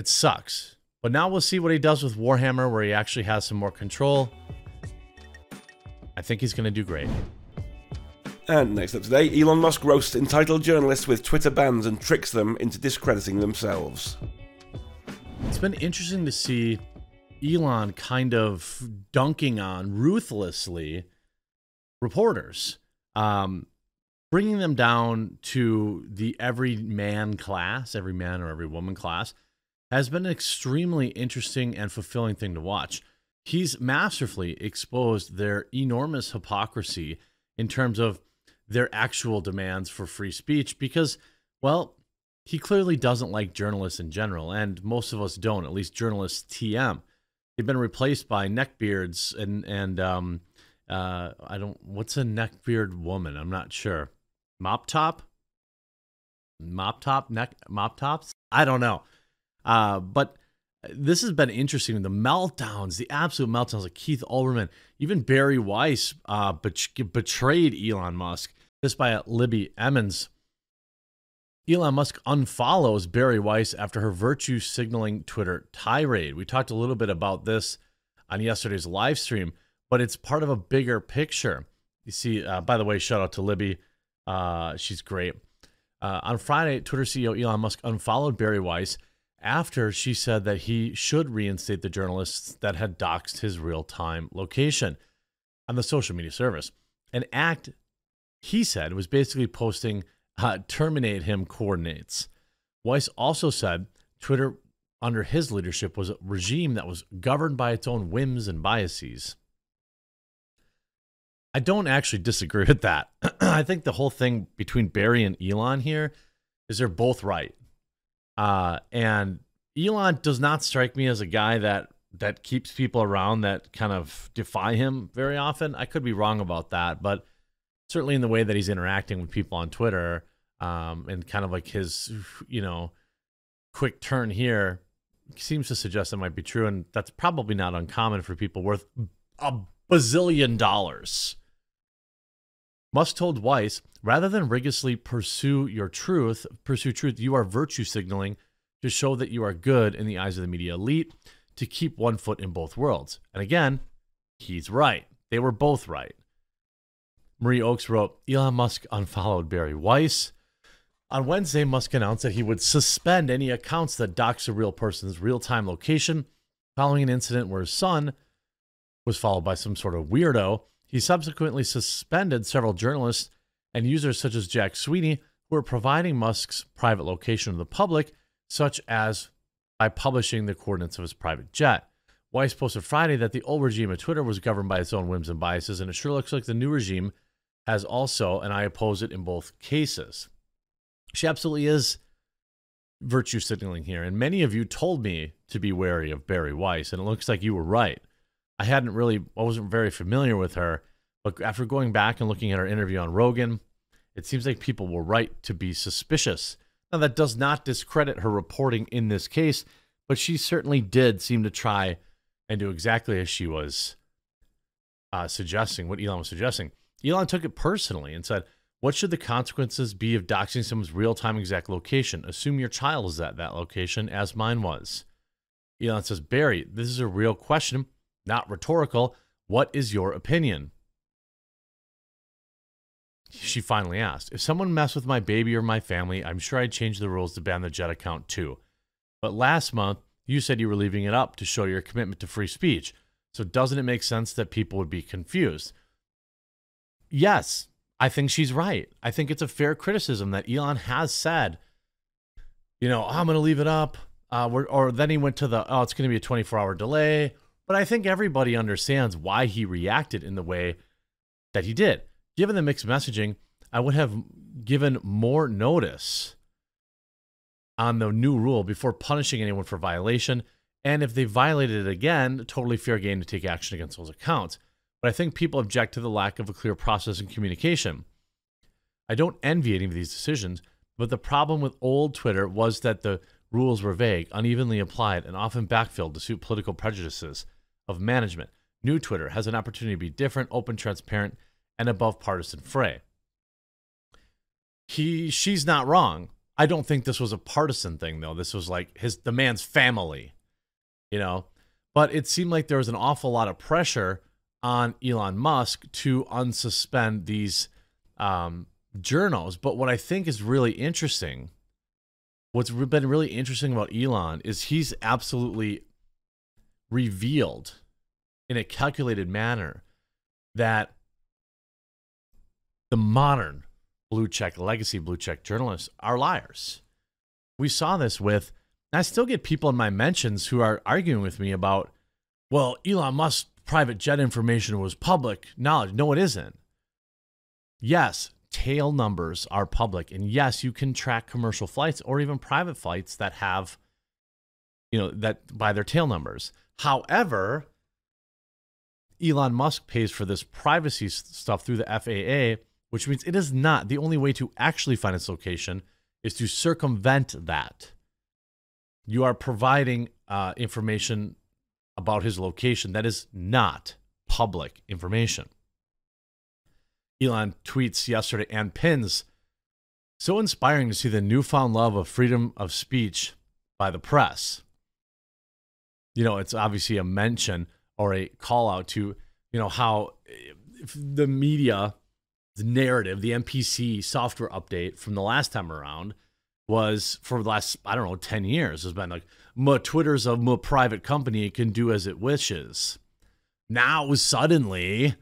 It sucks. But now we'll see what he does with Warhammer, where he actually has some more control. I think he's going to do great. And next up today, Elon Musk roasts entitled journalists with Twitter bans and tricks them into discrediting themselves. It's been interesting to see Elon kind of dunking on ruthlessly reporters, um, bringing them down to the every man class, every man or every woman class, has been an extremely interesting and fulfilling thing to watch. He's masterfully exposed their enormous hypocrisy in terms of their actual demands for free speech because, well, he clearly doesn't like journalists in general, and most of us don't, at least journalists TM. They've been replaced by neckbeards and, and, um, uh, I don't, what's a neckbeard woman? I'm not sure. Mop top? Mop top? Neck, mop tops? I don't know. Uh, but this has been interesting. The meltdowns, the absolute meltdowns of Keith Olbermann, even Bari Weiss uh, bet- betrayed Elon Musk. This by Libby Emmons. Elon Musk unfollows Bari Weiss after her virtue signaling Twitter tirade. We talked a little bit about this on yesterday's live stream, but it's part of a bigger picture. You see, uh, by the way, shout out to Libby. Uh, she's great. Uh, on Friday, Twitter CEO Elon Musk unfollowed Bari Weiss after she said that he should reinstate the journalists that had doxxed his real time location on the social media service. An act he said was basically posting uh, terminate him coordinates. Weiss also said Twitter under his leadership was a regime that was governed by its own whims and biases. I don't actually disagree with that. I think the whole thing between Bari and Elon here is they're both right. Uh, and Elon does not strike me as a guy that that keeps people around that kind of defy him very often. I could be wrong about that, but certainly in the way that he's interacting with people on Twitter, um, and kind of like his, you know, quick turn here seems to suggest that might be true, and that's probably not uncommon for people worth a bazillion dollars. Musk told Weiss, rather than rigorously pursue your truth, pursue truth, you are virtue signaling to show that you are good in the eyes of the media elite to keep one foot in both worlds. And again, he's right. They were both right. Marie Oakes wrote Elon Musk unfollowed Bari Weiss. On Wednesday, Musk announced that he would suspend any accounts that dox a real person's real time location following an incident where his son was followed by some sort of weirdo he subsequently suspended several journalists and users such as Jack Sweeney who were providing Musk's private location to the public, such as by publishing the coordinates of his private jet. Weiss posted Friday that the old regime of Twitter was governed by its own whims and biases, and it sure looks like the new regime has also, and I oppose it in both cases. She absolutely is virtue signaling here, and many of you told me to be wary of Bari Weiss, and it looks like you were right. I hadn't really, I wasn't very familiar with her. But after going back and looking at her interview on Rogan, it seems like people were right to be suspicious. Now, that does not discredit her reporting in this case, but she certainly did seem to try and do exactly as she was uh, suggesting, what Elon was suggesting. Elon took it personally and said, What should the consequences be of doxing someone's real time exact location? Assume your child is at that location, as mine was. Elon says, Bari, this is a real question, not rhetorical. What is your opinion? She finally asked, If someone messed with my baby or my family, I'm sure I'd change the rules to ban the Jet account too. But last month, you said you were leaving it up to show your commitment to free speech. So doesn't it make sense that people would be confused? Yes, I think she's right. I think it's a fair criticism that Elon has said, you know, I'm going to leave it up. Uh, or then he went to the, oh, it's going to be a 24 hour delay. But I think everybody understands why he reacted in the way that he did. Given the mixed messaging, I would have given more notice on the new rule before punishing anyone for violation. And if they violated it again, totally fair game to take action against those accounts. But I think people object to the lack of a clear process and communication. I don't envy any of these decisions, but the problem with old Twitter was that the rules were vague, unevenly applied, and often backfilled to suit political prejudices of management. New Twitter has an opportunity to be different, open, transparent, and above partisan fray. He she's not wrong. I don't think this was a partisan thing though. This was like his the man's family, you know. But it seemed like there was an awful lot of pressure on Elon Musk to unsuspend these um, journals. But what I think is really interesting, what's been really interesting about Elon is he's absolutely revealed in a calculated manner that the modern blue check legacy blue check journalists are liars. We saw this with I still get people in my mentions who are arguing with me about, well, Elon Musk's private jet information was public knowledge. No, it isn't. Yes, tail numbers are public. And yes, you can track commercial flights or even private flights that have, you know, that by their tail numbers. However, Elon Musk pays for this privacy stuff through the FAA which means it is not the only way to actually find its location is to circumvent that. You are providing uh, information about his location that is not public information. Elon tweets yesterday and pins so inspiring to see the newfound love of freedom of speech by the press. You know, it's obviously a mention or a call out to, you know, how the media the narrative, the NPC software update from the last time around was for the last, I don't know, 10 years has been like, my Twitter's a my private company. It can do as it wishes. Now, suddenly,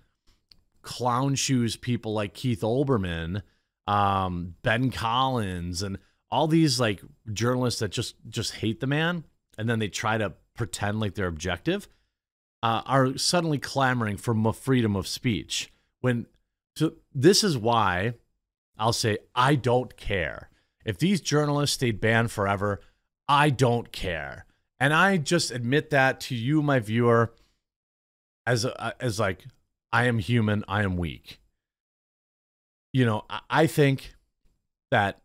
clown shoes people like Keith Olbermann, um, Ben Collins, and all these like journalists that just just hate the man, and then they try to pretend like they're objective, uh, are suddenly clamoring for more freedom of speech when so this is why I'll say I don't care. If these journalists stayed banned forever, I don't care. And I just admit that to you, my viewer, as a, as like I am human, I am weak. You know, I think that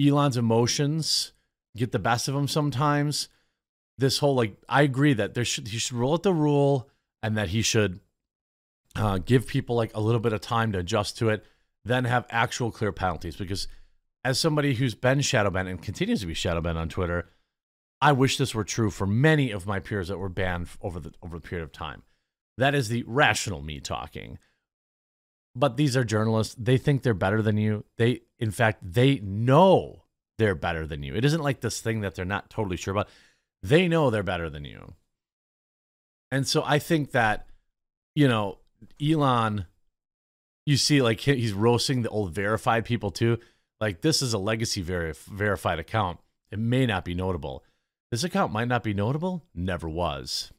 Elon's emotions get the best of him sometimes. This whole like, I agree that there should he should roll out the rule and that he should uh, give people like a little bit of time to adjust to it, then have actual clear penalties. Because as somebody who's been shadow banned and continues to be shadow banned on Twitter, I wish this were true for many of my peers that were banned over the over the period of time. That is the rational me talking. But these are journalists. They think they're better than you. They, in fact, they know they're better than you. It isn't like this thing that they're not totally sure about. They know they're better than you. And so I think that, you know, Elon, you see, like he's roasting the old verified people too. Like this is a legacy verif- verified account. It may not be notable. This account might not be notable. Never was.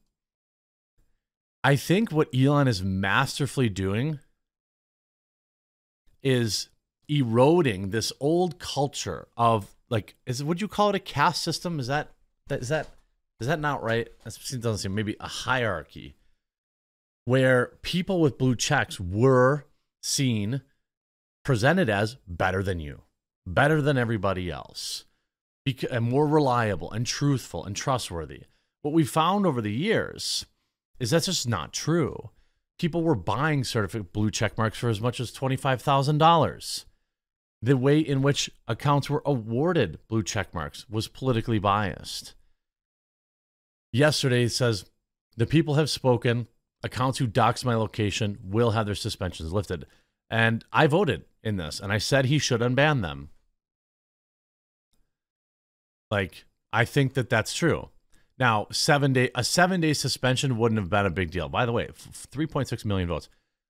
I think what Elon is masterfully doing is eroding this old culture of like is would you call it a caste system? Is that that is that is that not right? That doesn't seem maybe a hierarchy where people with blue checks were seen, presented as better than you, better than everybody else, and more reliable and truthful and trustworthy. What we found over the years is that's just not true. people were buying certificate blue check marks for as much as $25,000. The way in which accounts were awarded blue check marks was politically biased. Yesterday says the people have spoken. Accounts who dox my location will have their suspensions lifted. And I voted in this and I said he should unban them. Like, I think that that's true. Now, seven day a seven day suspension wouldn't have been a big deal. By the way, 3.6 million votes.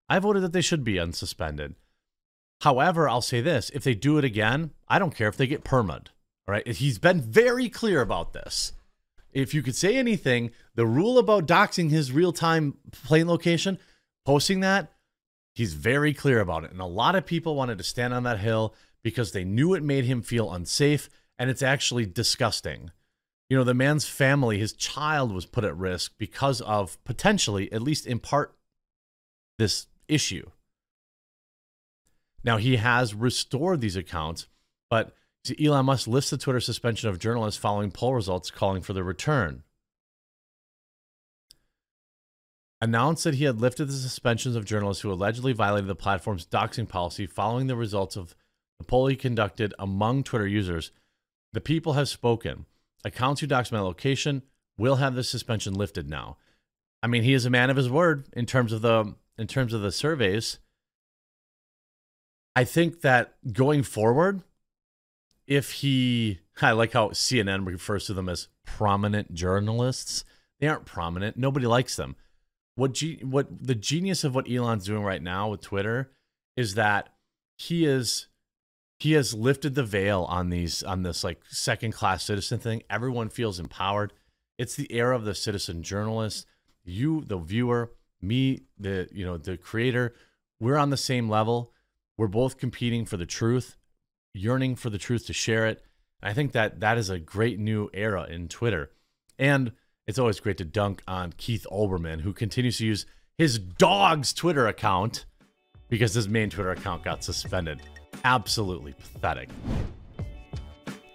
I voted that they should be unsuspended. However, I'll say this: if they do it again, I don't care if they get permit. All right, he's been very clear about this. If you could say anything, the rule about doxing his real time plane location, posting that, he's very clear about it. And a lot of people wanted to stand on that hill because they knew it made him feel unsafe, and it's actually disgusting. You know, the man's family, his child was put at risk because of potentially, at least in part, this issue. Now, he has restored these accounts, but Elon Musk lifts the Twitter suspension of journalists following poll results calling for their return. Announced that he had lifted the suspensions of journalists who allegedly violated the platform's doxing policy following the results of the poll he conducted among Twitter users. The people have spoken. Accounts who dox my location will have the suspension lifted now. I mean, he is a man of his word in terms of the in terms of the surveys. I think that going forward, if he, I like how CNN refers to them as prominent journalists. They aren't prominent. Nobody likes them. What what the genius of what Elon's doing right now with Twitter is that he is he has lifted the veil on these on this like second class citizen thing. Everyone feels empowered. It's the era of the citizen journalist. You, the viewer, me, the you know the creator. We're on the same level. We're both competing for the truth, yearning for the truth to share it. I think that that is a great new era in Twitter. And it's always great to dunk on Keith Olbermann, who continues to use his dog's Twitter account because his main Twitter account got suspended absolutely pathetic.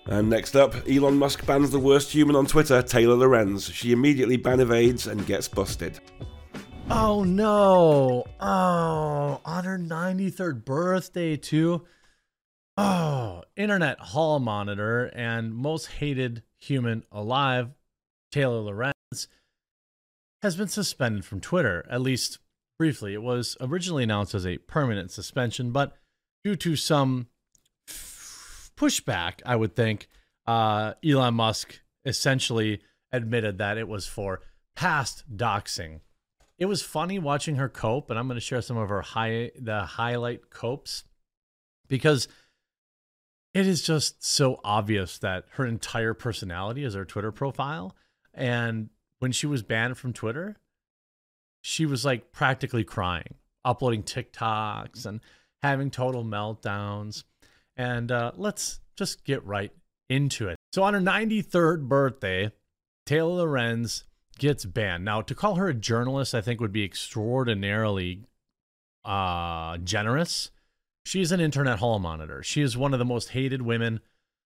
And next up, Elon Musk bans the worst human on Twitter, Taylor Lorenz. She immediately ban evades and gets busted. Oh no! Oh, on her 93rd birthday, too. Oh, internet hall monitor and most hated human alive, Taylor Lorenz, has been suspended from Twitter, at least briefly. It was originally announced as a permanent suspension, but due to some pushback, I would think, uh, Elon Musk essentially admitted that it was for past doxing. It was funny watching her cope, and I'm going to share some of her high the highlight copes because it is just so obvious that her entire personality is her Twitter profile. And when she was banned from Twitter, she was like practically crying, uploading TikToks and having total meltdowns. And uh, let's just get right into it. So, on her 93rd birthday, Taylor Lorenz gets banned. Now, to call her a journalist, I think would be extraordinarily uh, generous. She's an internet hall monitor. She is one of the most hated women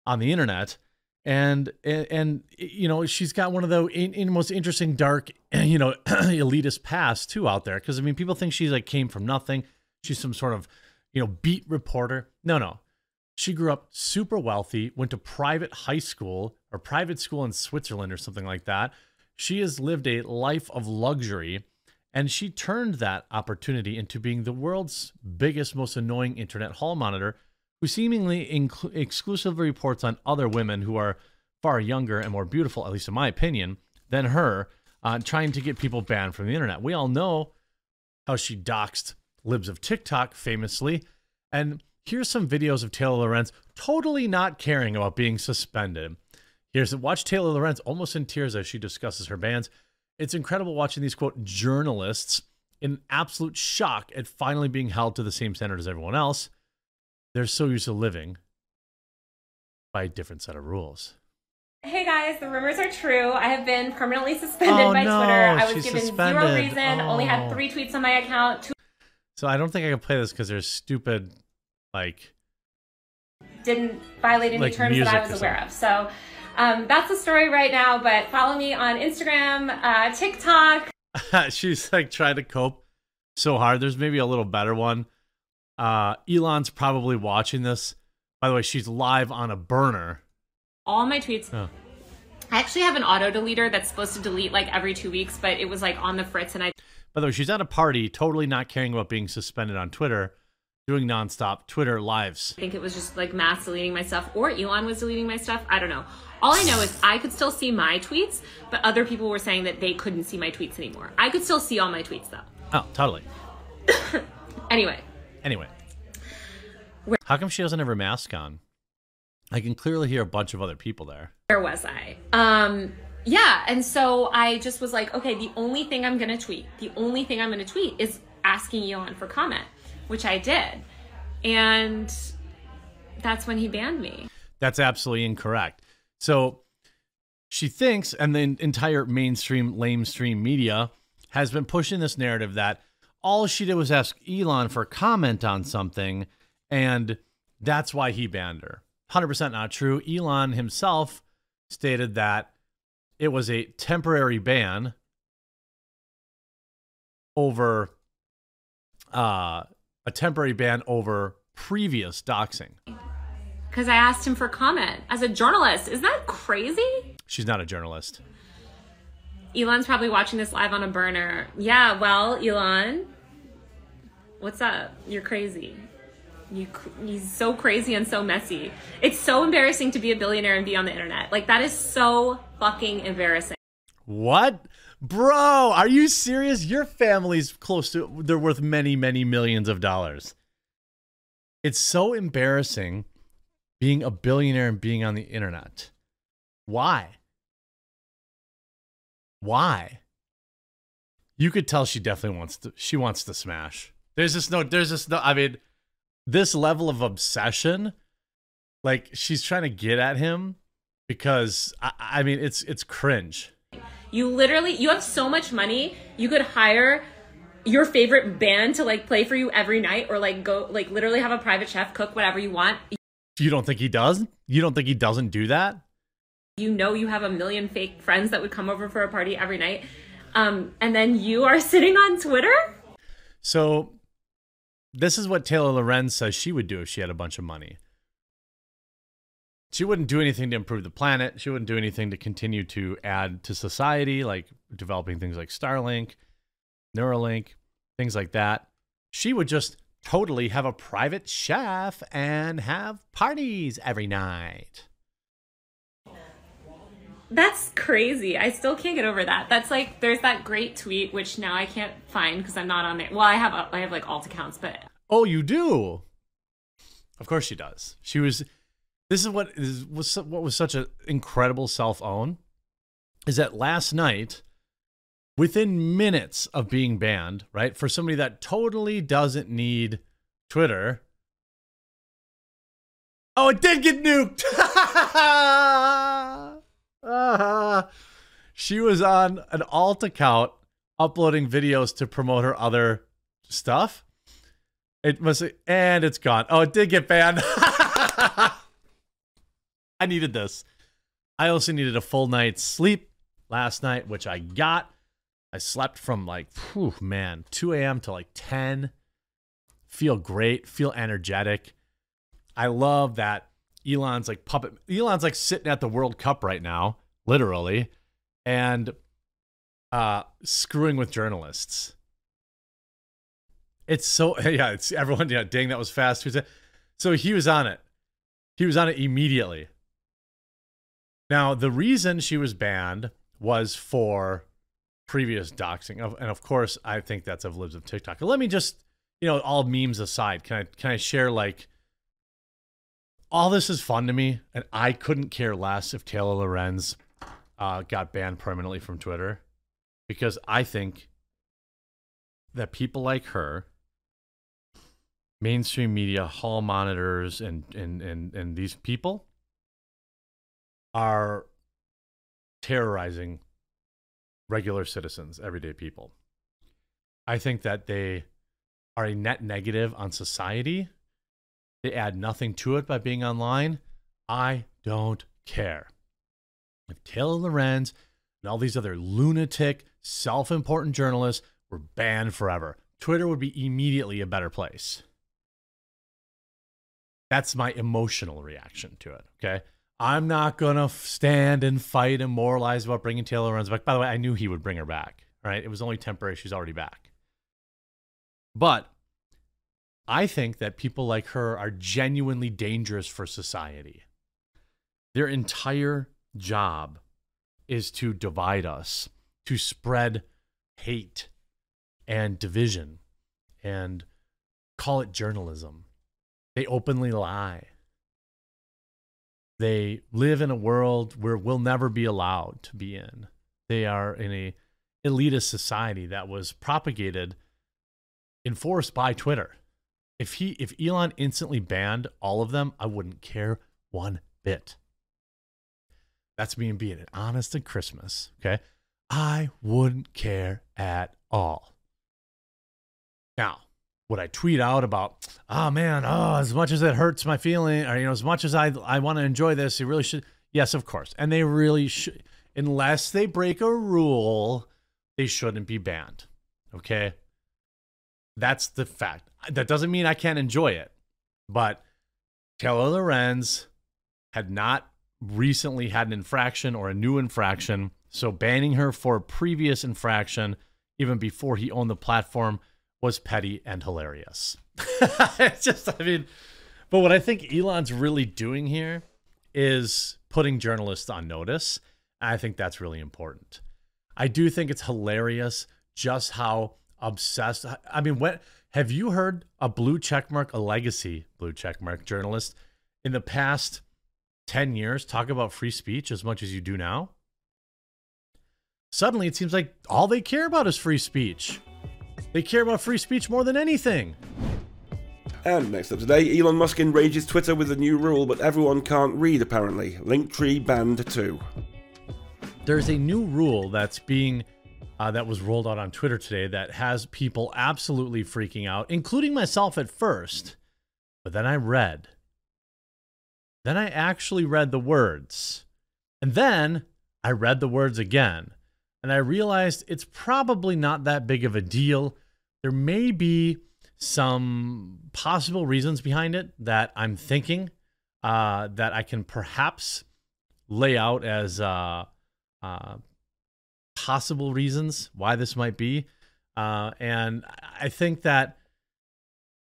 on the internet. And, and, and you know, she's got one of the in, in most interesting, dark, you know, elitist past too out there. Cause I mean, people think she's like came from nothing. She's some sort of you know, beat reporter. No, no. She grew up super wealthy, went to private high school or private school in Switzerland or something like that. She has lived a life of luxury and she turned that opportunity into being the world's biggest, most annoying internet hall monitor who seemingly exclusively reports on other women who are far younger and more beautiful, at least in my opinion, than her, uh, trying to get people banned from the internet. We all know how she doxed libs of TikTok famously. And here's some videos of Taylor Lorenz totally not caring about being suspended. Here's watch Taylor Lorenz almost in tears as she discusses her bans. It's incredible watching these quote journalists in absolute shock at finally being held to the same standard as everyone else. They're so used to living by a different set of rules. Hey guys, the rumors are true. I have been permanently oh, suspended oh, by no, Twitter. I was given suspended. zero reason, oh. only had oh. three tweets on my account. Two so I don't think I can play this because there's stupid, like. Didn't violate any like terms that I was aware of. So um, that's the story right now. But follow me on Instagram, uh, TikTok. She's like trying to cope so hard. There's maybe a little better one. Uh, Elon's probably watching this. By the way, she's live on a burner. All my tweets. Oh. I actually have an auto deleter that's supposed to delete like every two weeks, but it was like on the fritz, and I By the way, she's at a party, totally not caring about being suspended on Twitter, doing nonstop Twitter lives. I think it was just like mass deleting my stuff, or Elon was deleting my stuff. I don't know. All I know is I could still see my tweets, but other people were saying that they couldn't see my tweets anymore. I could still see all my tweets though. Oh, totally. Anyway, Anyway, Where- how come she doesn't have her mask on? I can clearly hear a bunch of other people there. where was I? Um, yeah, and so I just was like, okay, the only thing I'm gonna tweet, the only thing I'm gonna tweet is asking Elon for comment, which I did, and that's when he banned me. That's absolutely incorrect. So she thinks, and the entire mainstream, lamestream media has been pushing this narrative that all she did was ask Elon for comment on something, and that's why he banned her. 100% not true. Elon himself stated that it was a temporary ban over uh, a temporary ban over previous doxing. Because I asked him for comment as a journalist. Isn't that crazy? She's not a journalist. Elon's probably watching this live on a burner. Yeah, well, Elon, what's up? You're crazy. You, he's so crazy and so messy. It's so embarrassing to be a billionaire and be on the internet. Like that is so fucking embarrassing. What? Bro, are you serious? Your family's close to they're worth many, many millions of dollars. It's so embarrassing being a billionaire and being on the internet. Why? Why? You could tell she definitely wants to she wants to smash. There's just no there's just no I mean this level of obsession like she's trying to get at him because I, I mean it's it's cringe. You literally, you have so much money, you could hire your favorite band to like play for you every night or like go, like literally have a private chef cook whatever you want. You don't think he does? You don't think he doesn't do that? You know, you have a million fake friends that would come over for a party every night. Um, and then you are sitting on Twitter? So this is what Taylor Lorenz says she would do if she had a bunch of money. She wouldn't do anything to improve the planet. She wouldn't do anything to continue to add to society, like developing things like Starlink, Neuralink, things like that. She would just totally have a private chef and have parties every night. That's crazy. I still can't get over that. That's like there's that great tweet which now I can't find because I'm not on there. Well, I have I have like alt accounts, but Oh, you do? Of course she does. She was. This is what is was what was such an incredible self own, is that last night, within minutes of being banned, right for somebody that totally doesn't need Twitter. Oh, it did get nuked. She was on an alt account uploading videos to promote her other stuff. It must and it's gone. Oh, it did get banned. I needed this. I also needed a full night's sleep last night, which I got. I slept from like, whew, man, 2 a.m. to like 10. Feel great, feel energetic. I love that Elon's like puppet. Elon's like sitting at the World Cup right now, literally, and uh screwing with journalists. It's so yeah, it's everyone yeah, dang that was fast. So he was on it. He was on it immediately. Now, the reason she was banned was for previous doxing. Of- And of course, I think that's of libs of TikTok. Let me just, you know, all memes aside, can I can I share like all this is fun to me, and I couldn't care less if Taylor Lorenz uh, got banned permanently from Twitter because I think that people like her, mainstream media, hall monitors, and and and and these people are terrorizing regular citizens, everyday people. I think that they are a net negative on society. They add nothing to it by being online. I don't care. If Taylor Lorenz and all these other lunatic, self important journalists were banned forever, Twitter would be immediately a better place. That's my emotional reaction to it. Okay. I'm not going to stand and fight and moralize about bringing Taylor Lorenz back. By the way, I knew he would bring her back. Right. It was only temporary. She's already back. But I think that people like her are genuinely dangerous for society. Their entire job is to divide us, to spread hate and division and call it journalism. They openly lie. They live in a world where we'll never be allowed to be in. They are in a elitist society that was propagated, enforced by Twitter. If he if Elon instantly banned all of them, I wouldn't care one bit. That's me being an honest at Christmas. Okay. I wouldn't care at all. Now, would I tweet out about, oh man, oh, as much as it hurts my feeling, or you know, as much as I I want to enjoy this, you really should. Yes, of course. And they really should unless they break a rule, they shouldn't be banned. Okay? That's the fact. That doesn't mean I can't enjoy it. But Taylor Lorenz had not recently had an infraction or a new infraction. So banning her for a previous infraction, even before he owned the platform, was petty and hilarious. it's just, I mean, but what I think Elon's really doing here is putting journalists on notice. And I think that's really important. I do think it's hilarious just how obsessed. I mean, when have you heard a blue checkmark, a legacy blue checkmark journalist in the past 10 years talk about free speech as much as you do now? Suddenly, it seems like all they care about is free speech. They care about free speech more than anything. And next up today, Elon Musk enrages Twitter with a new rule, but everyone can't read apparently. Linktree banned too. There's a new rule that's being uh, that was rolled out on Twitter today that has people absolutely freaking out, including myself at first. But then I read then I actually read the words. And then I read the words again. And I realized it's probably not that big of a deal. There may be some possible reasons behind it that I'm thinking uh, that I can perhaps lay out as uh, uh, possible reasons why this might be. Uh, and I think that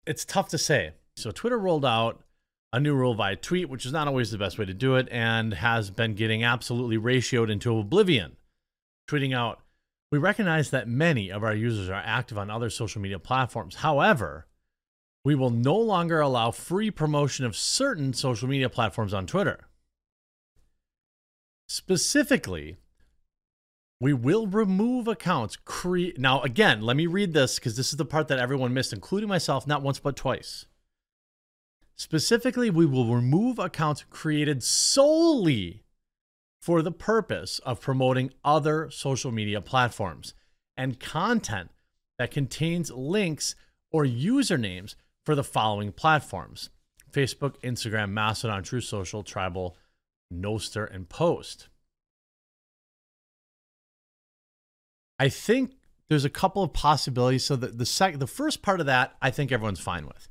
it's tough to say. So Twitter rolled out a new rule via tweet, which is not always the best way to do it, and has been getting absolutely ratioed into oblivion. Tweeting out, we recognize that many of our users are active on other social media platforms. However, we will no longer allow free promotion of certain social media platforms on Twitter. Specifically, we will remove accounts. Cre- now, again, let me read this because this is the part that everyone missed, including myself, not once but twice. Specifically, we will remove accounts created solely for the purpose of promoting other social media platforms and content that contains links or usernames for the following platforms Facebook, Instagram, Mastodon, Truth Social, Tribel, Nostr, and Post. I think there's a couple of possibilities. So the the sec- the first part of that, I think everyone's fine with.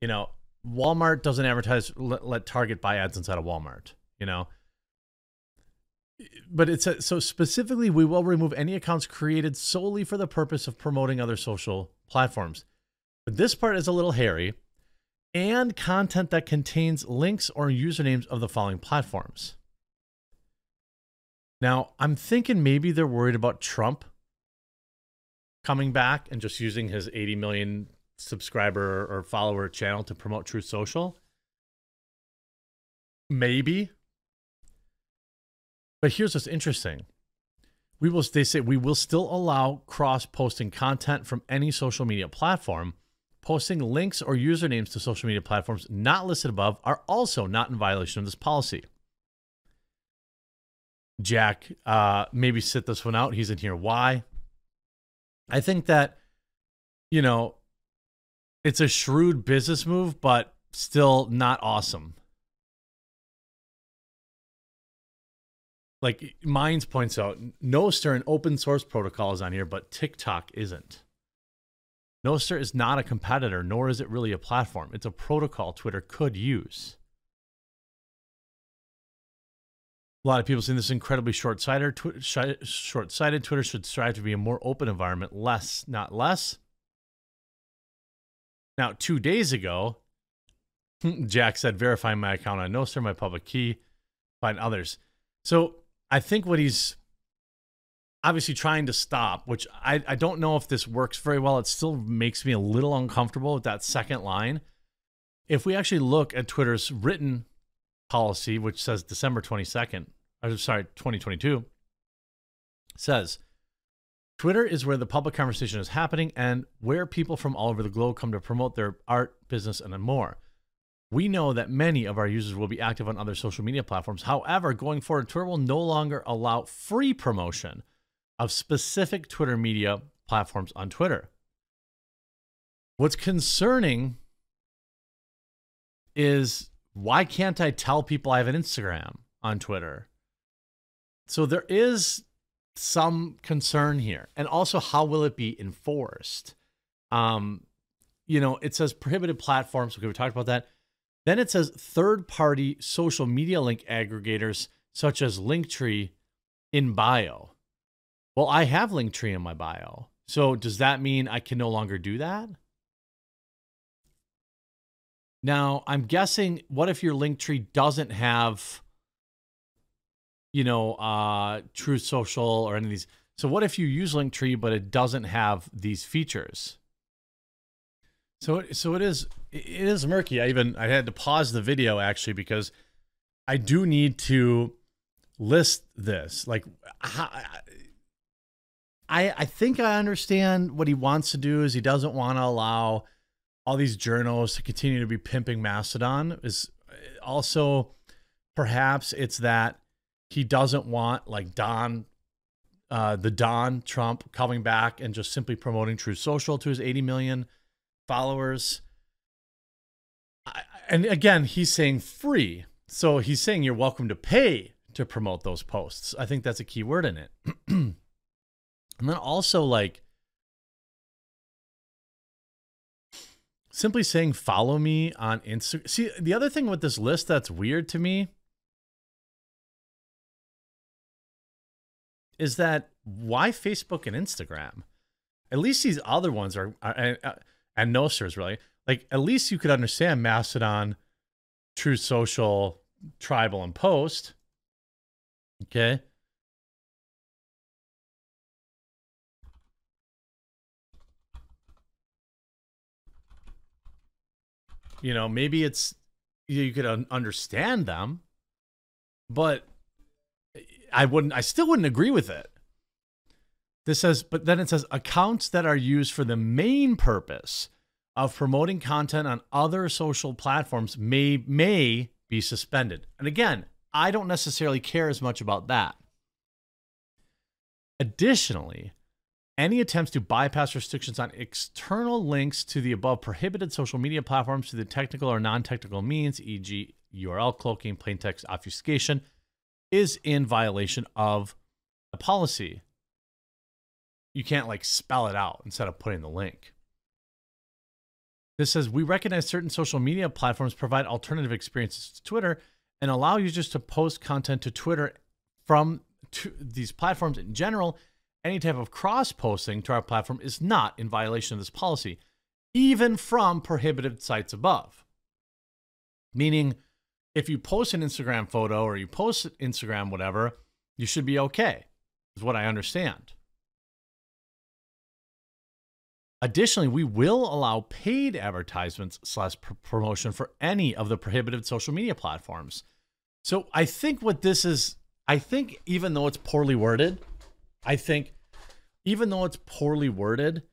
You know, Walmart doesn't advertise let, let Target buy ads inside of Walmart, you know. But it's a, so specifically we will remove any accounts created solely for the purpose of promoting other social platforms. But this part is a little hairy and content that contains links or usernames of the following platforms. Now, I'm thinking maybe they're worried about Trump coming back and just using his 80 million subscriber or follower channel to promote Truth Social? Maybe. But here's what's interesting. We will they say we will still allow cross-posting content from any social media platform. Posting links or usernames to social media platforms not listed above are also not in violation of this policy. Jack, uh, maybe sit this one out. He's in here. Why? I think that, you know, it's a shrewd business move, but still not awesome. Like Minds points out, Nostr, an open source protocol, is on here, but TikTok isn't. Nostr is not a competitor, nor is it really a platform. It's a protocol Twitter could use. A lot of people saying this is incredibly short-sighted. Tw- short-sighted. Twitter should strive to be a more open environment, less, not less. Now, two days ago, Jack said, "Verify my account on Nostr, my public key, find others." So I think what he's obviously trying to stop, which I, I don't know if this works very well. It still makes me a little uncomfortable with that second line. If we actually look at Twitter's written policy, which says December 22nd, or sorry, 2022, says Twitter is where the public conversation is happening and where people from all over the globe come to promote their art, business, and more. We know that many of our users will be active on other social media platforms. However, going forward, Twitter will no longer allow free promotion of specific Twitter media platforms on Twitter. What's concerning is why can't I tell people I have an Instagram on Twitter? So there is some concern here. And also, how will it be enforced? Um, you know, it says prohibited platforms. Okay, we talked about that. Then it says third party social media link aggregators such as Linktree in bio. Well, I have Linktree in my bio. So does that mean I can no longer do that? Now, I'm guessing what if your Linktree doesn't have you know, uh Truth Social or any of these. So what if you use Linktree but it doesn't have these features? So so it is it is murky. I even I had to pause the video actually because I do need to list this. Like I I think I understand what he wants to do is he doesn't want to allow all these journals to continue to be pimping Mastodon. Is also perhaps it's that he doesn't want like Don uh, the Don Trump coming back and just simply promoting Truth Social to his 80 million followers. I, and again, he's saying free. So he's saying you're welcome to pay to promote those posts. I think that's a key word in it. And then also like simply saying follow me on Instagram. See, the other thing with this list that's weird to me is that why Facebook and Instagram? At least these other ones are, are uh, and Nostr's really like at least you could understand Mastodon, Truth Social, Tribel, and Post. Okay. You know, maybe it's you could understand them, but I wouldn't. I still wouldn't agree with it. This says, but then it says accounts that are used for the main purpose of promoting content on other social platforms may may be suspended. And again, I don't necessarily care as much about that. Additionally, any attempts to bypass restrictions on external links to the above prohibited social media platforms through the technical or non technical means, e.g., URL cloaking, plaintext obfuscation, is in violation of the policy. You can't like spell it out instead of putting the link. This says we recognize certain social media platforms provide alternative experiences to Twitter and allow users to post content to Twitter from to these platforms in general any type of cross posting to our platform is not in violation of this policy, even from prohibited sites above. Meaning, if you post an Instagram photo or you post Instagram whatever, you should be okay, is what I understand. Additionally, we will allow paid advertisements slash promotion for any of the prohibited social media platforms. So I think what this is, I think even though it's poorly worded, I think even though it's poorly worded,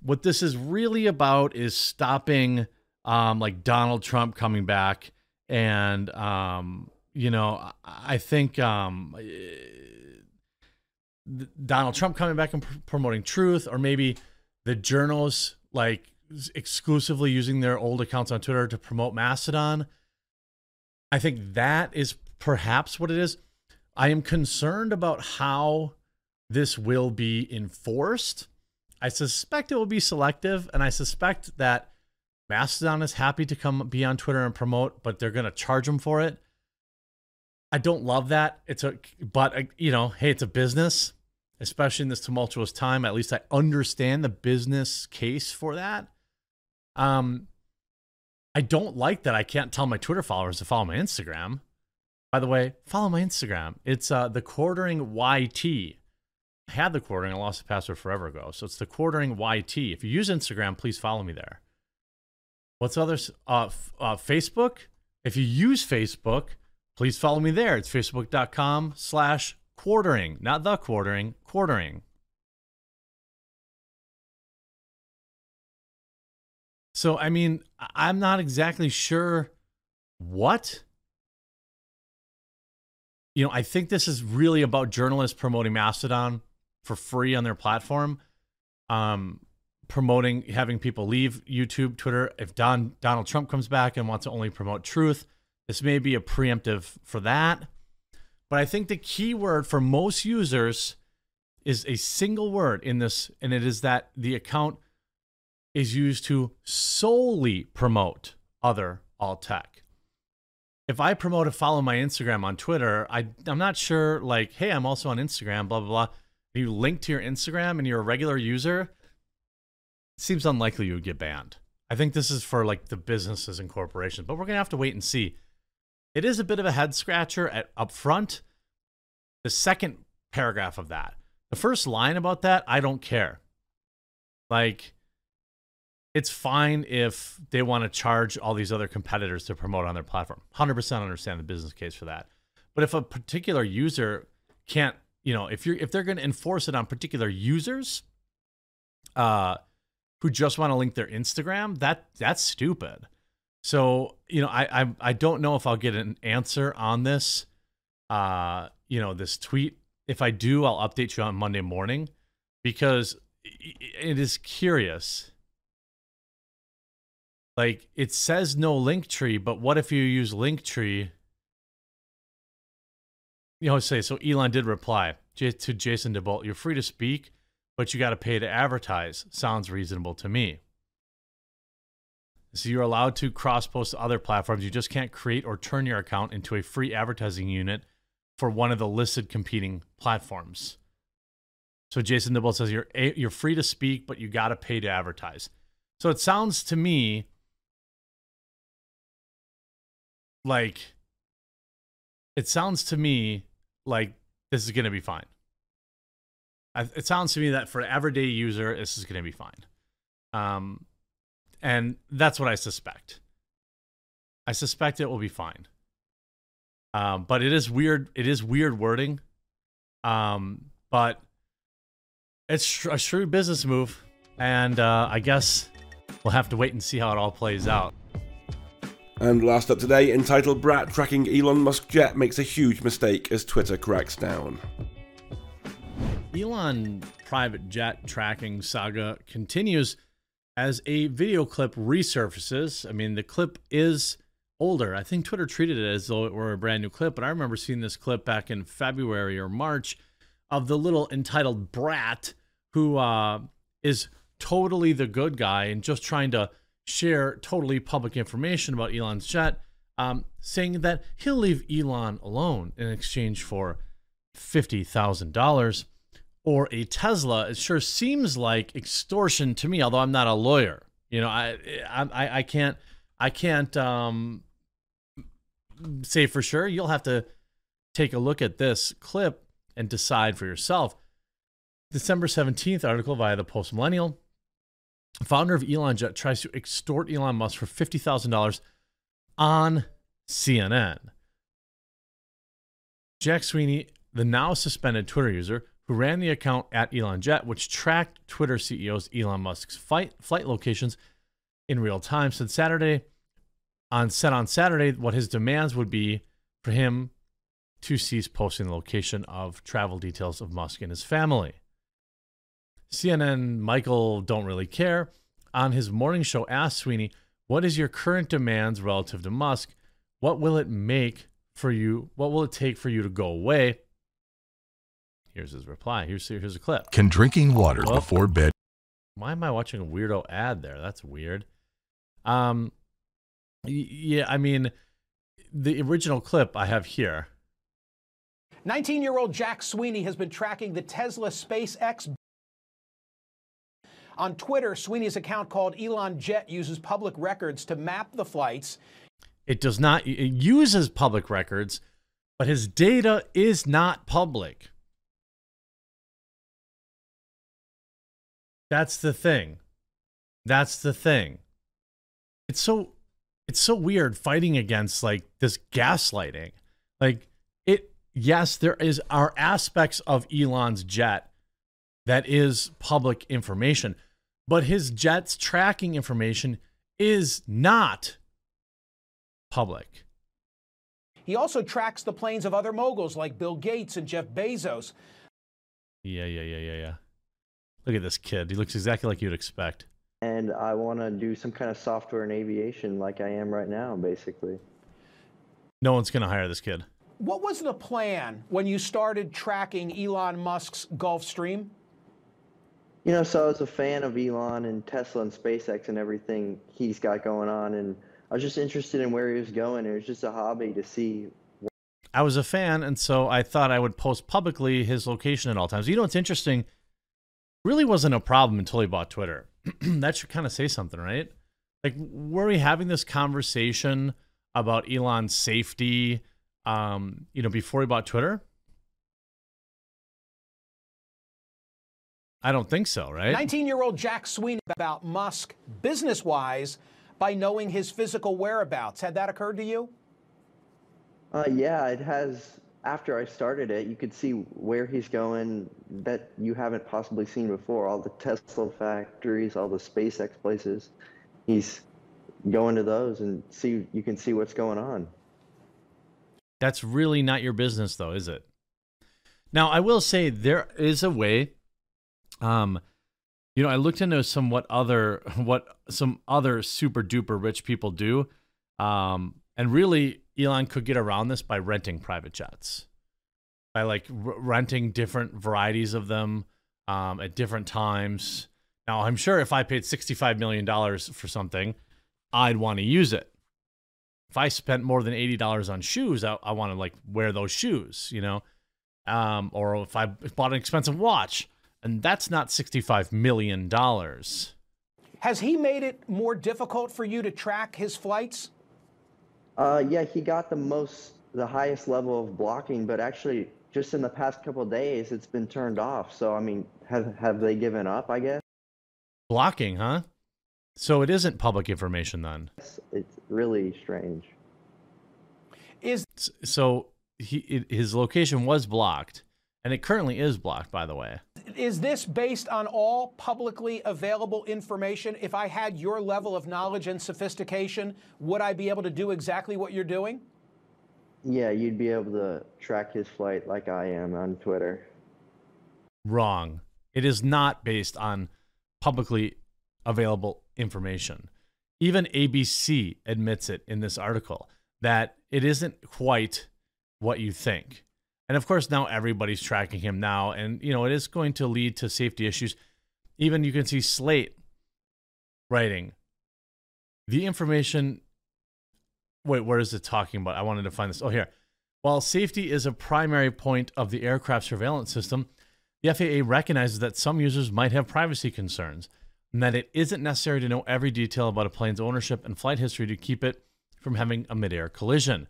what this is really about is stopping um, like Donald Trump coming back. And, um, you know, I think um, Donald Trump coming back and pr- promoting truth, or maybe the journals like exclusively using their old accounts on Twitter to promote Mastodon. I think that is perhaps what it is. I am concerned about how this will be enforced. I suspect it will be selective, and I suspect that Mastodon is happy to come be on Twitter and promote, but they're going to charge them for it. I don't love that. It's a, but uh, you know, hey, it's a business, especially in this tumultuous time. At least I understand the business case for that. Um, I don't like that I can't tell my Twitter followers to follow my Instagram. By the way, follow my Instagram. It's uh, the quartering YT. I had the quartering, I lost the password forever ago. So it's the quartering YT. If you use Instagram, please follow me there. What's others? Uh, uh, Facebook. If you use Facebook, please follow me there. It's facebook.com slash quartering, not the quartering, quartering. So, I mean, I'm not exactly sure what. You know, I think this is really about journalists promoting Mastodon for free on their platform. Um, promoting having people leave YouTube, Twitter. If Don Donald Trump comes back and wants to only promote truth, this may be a preemptive for that. But I think the key word for most users is a single word in this, and it is that the account is used to solely promote other alt tech. If I promote to follow my Instagram on Twitter, I, I'm not sure, like, hey, I'm also on Instagram, blah, blah, blah. You link to your Instagram and you're a regular user, seems unlikely you would get banned. I think this is for like the businesses and corporations, but we're going to have to wait and see. It is a bit of a head scratcher at up front. The second paragraph of that, the first line about that, I don't care. Like, it's fine if they want to charge all these other competitors to promote on their platform. 100% understand the business case for that. But if a particular user can't, you know, if you're if they're going to enforce it on particular users uh who just want to link their Instagram, that that's stupid. So, you know, I I I don't know if I'll get an answer on this uh, you know, this tweet. If I do, I'll update you on Monday morning because it is curious like it says no link tree, but what if you use link tree? You know, say so. Elon did reply to Jason DeBolt. You're free to speak, but you got to pay to advertise. Sounds reasonable to me. So you're allowed to cross post to other platforms. You just can't create or turn your account into a free advertising unit for one of the listed competing platforms. So Jason DeBolt says you're you're free to speak, but you got to pay to advertise. So it sounds to me like it sounds to me like this is going to be fine. It sounds to me that for everyday user, this is going to be fine. Um, and that's what I suspect. I suspect it will be fine. Um, but it is weird. It is weird wording. Um, but it's a shrewd business move, and uh, I guess we'll have to wait and see how it all plays out. And last up today, entitled Brat tracking Elon Musk jet makes a huge mistake as Twitter cracks down. Elon private jet tracking saga continues as a video clip resurfaces. I mean, the clip is older. I think Twitter treated it as though it were a brand new clip, but I remember seeing this clip back in February or March of the little entitled brat who uh, is totally the good guy and just trying to share totally public information about Elon's jet, um, saying that he'll leave Elon alone in exchange for $50,000 or a Tesla. It sure seems like extortion to me, although I'm not a lawyer. You know, I, I, I can't, I can't um, say for sure. You'll have to take a look at this clip and decide for yourself. December 17th article via the Post Millennial founder of ElonJet tries to extort Elon Musk for $50,000 on CNN. Jack Sweeney, the now suspended Twitter user who ran the account at ElonJet, which tracked Twitter CEO's Elon Musk's flight, flight locations in real time, said Saturday on said on Saturday what his demands would be for him to cease posting the location of travel details of Musk and his family. CNN Michael don't really care on his morning show asked Sweeney, "What is your current demands relative to Musk? What will it make for you? What will it take for you to go away?" Here's his reply. Here's here's a clip. Can drinking water Well, before bed Why am I watching a weirdo ad there? That's weird. Um, yeah, I mean, the original clip I have here. 19 year old Jack Sweeney has been tracking the Tesla SpaceX. On Twitter, Sweeney's account called Elon Jet uses public records to map the flights. It does not, it uses public records, but his data is not public. That's the thing. That's the thing. It's so it's so weird fighting against like this gaslighting. Like it yes, there is are aspects of Elon's jet that is public information, but his jet's tracking information is not public. He also tracks the planes of other moguls like Bill Gates and Jeff Bezos. Yeah, yeah, yeah, yeah, yeah. Look at this kid. He looks exactly like you'd expect. And I want to do some kind of software in aviation like I am right now, basically. No one's going to hire this kid. What was the plan when you started tracking Elon Musk's Gulfstream? You know, so I was a fan of Elon and Tesla and SpaceX and everything he's got going on, and I was just interested in where he was going. It was just a hobby to see. I was a fan, and so I thought I would post publicly his location at all times. You know what's interesting? Really wasn't a problem until he bought Twitter. that should kind of say something, right? Like, were we having this conversation about Elon's safety, um, you know, before he bought Twitter? I don't think so, right? 19 year old Jack Sweeney about Musk business wise by knowing his physical whereabouts. Had that occurred to you? Uh, yeah, it has. After I started it, you could see where he's going that you haven't possibly seen before. All the Tesla factories, all the SpaceX places. He's going to those and see. You can see what's going on. That's really not your business, though, is it? Now, I will say there is a way. Um, you know, I looked into some what other what some other super duper rich people do, um, and really Elon could get around this by renting private jets, by like renting different varieties of them um, at different times. Now, I'm sure if I paid $65 million for something, I'd want to use it. If I spent more than $80 on shoes, I, I want to like wear those shoes, you know? Um, or if I bought an expensive watch, and that's not $65 million. Has he made it more difficult for you to track his flights? Uh, yeah, he got the most, the highest level of blocking, but actually, just in the past couple of days, it's been turned off. So, I mean, have have they given up? I guess Blocking, huh? So it isn't public information then. it's, it's really strange. Is So he it, his location was blocked, and it currently is blocked, by the way. is this based on all publicly available information? If I had your level of knowledge and sophistication, would I be able to do exactly what you're doing? Yeah, you'd be able to track his flight like I am on Twitter. Wrong. It is not based on publicly available information. Even ABC admits it in this article that it isn't quite what you think. And of course, now everybody's tracking him now, and you know it is going to lead to safety issues. Even you can see Slate writing the information. Wait, where is it talking about? I wanted to find this. Oh, here. While safety is a primary point of the aircraft surveillance system, the FAA recognizes that some users might have privacy concerns and that it isn't necessary to know every detail about a plane's ownership and flight history to keep it from having a midair collision.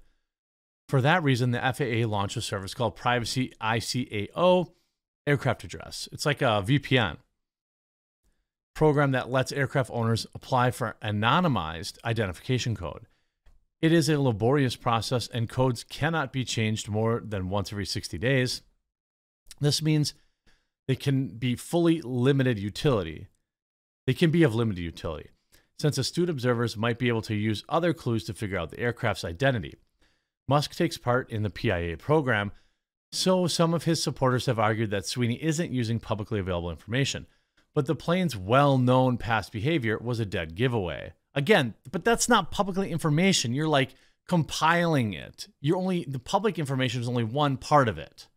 For that reason, the FAA launched a service called Privacy ICAO Aircraft Address. It's like a VPN program that lets aircraft owners apply for anonymized identification code. It is a laborious process, and codes cannot be changed more than once every 60 days. This means they can be fully limited utility. They can be of limited utility, since astute observers might be able to use other clues to figure out the aircraft's identity. Musk takes part in the PIA program, so some of his supporters have argued that Sweeney isn't using publicly available information. But the plane's well known past behavior was a dead giveaway. Again, but that's not publicly information. You're like compiling it. You're only, the public information is only one part of it.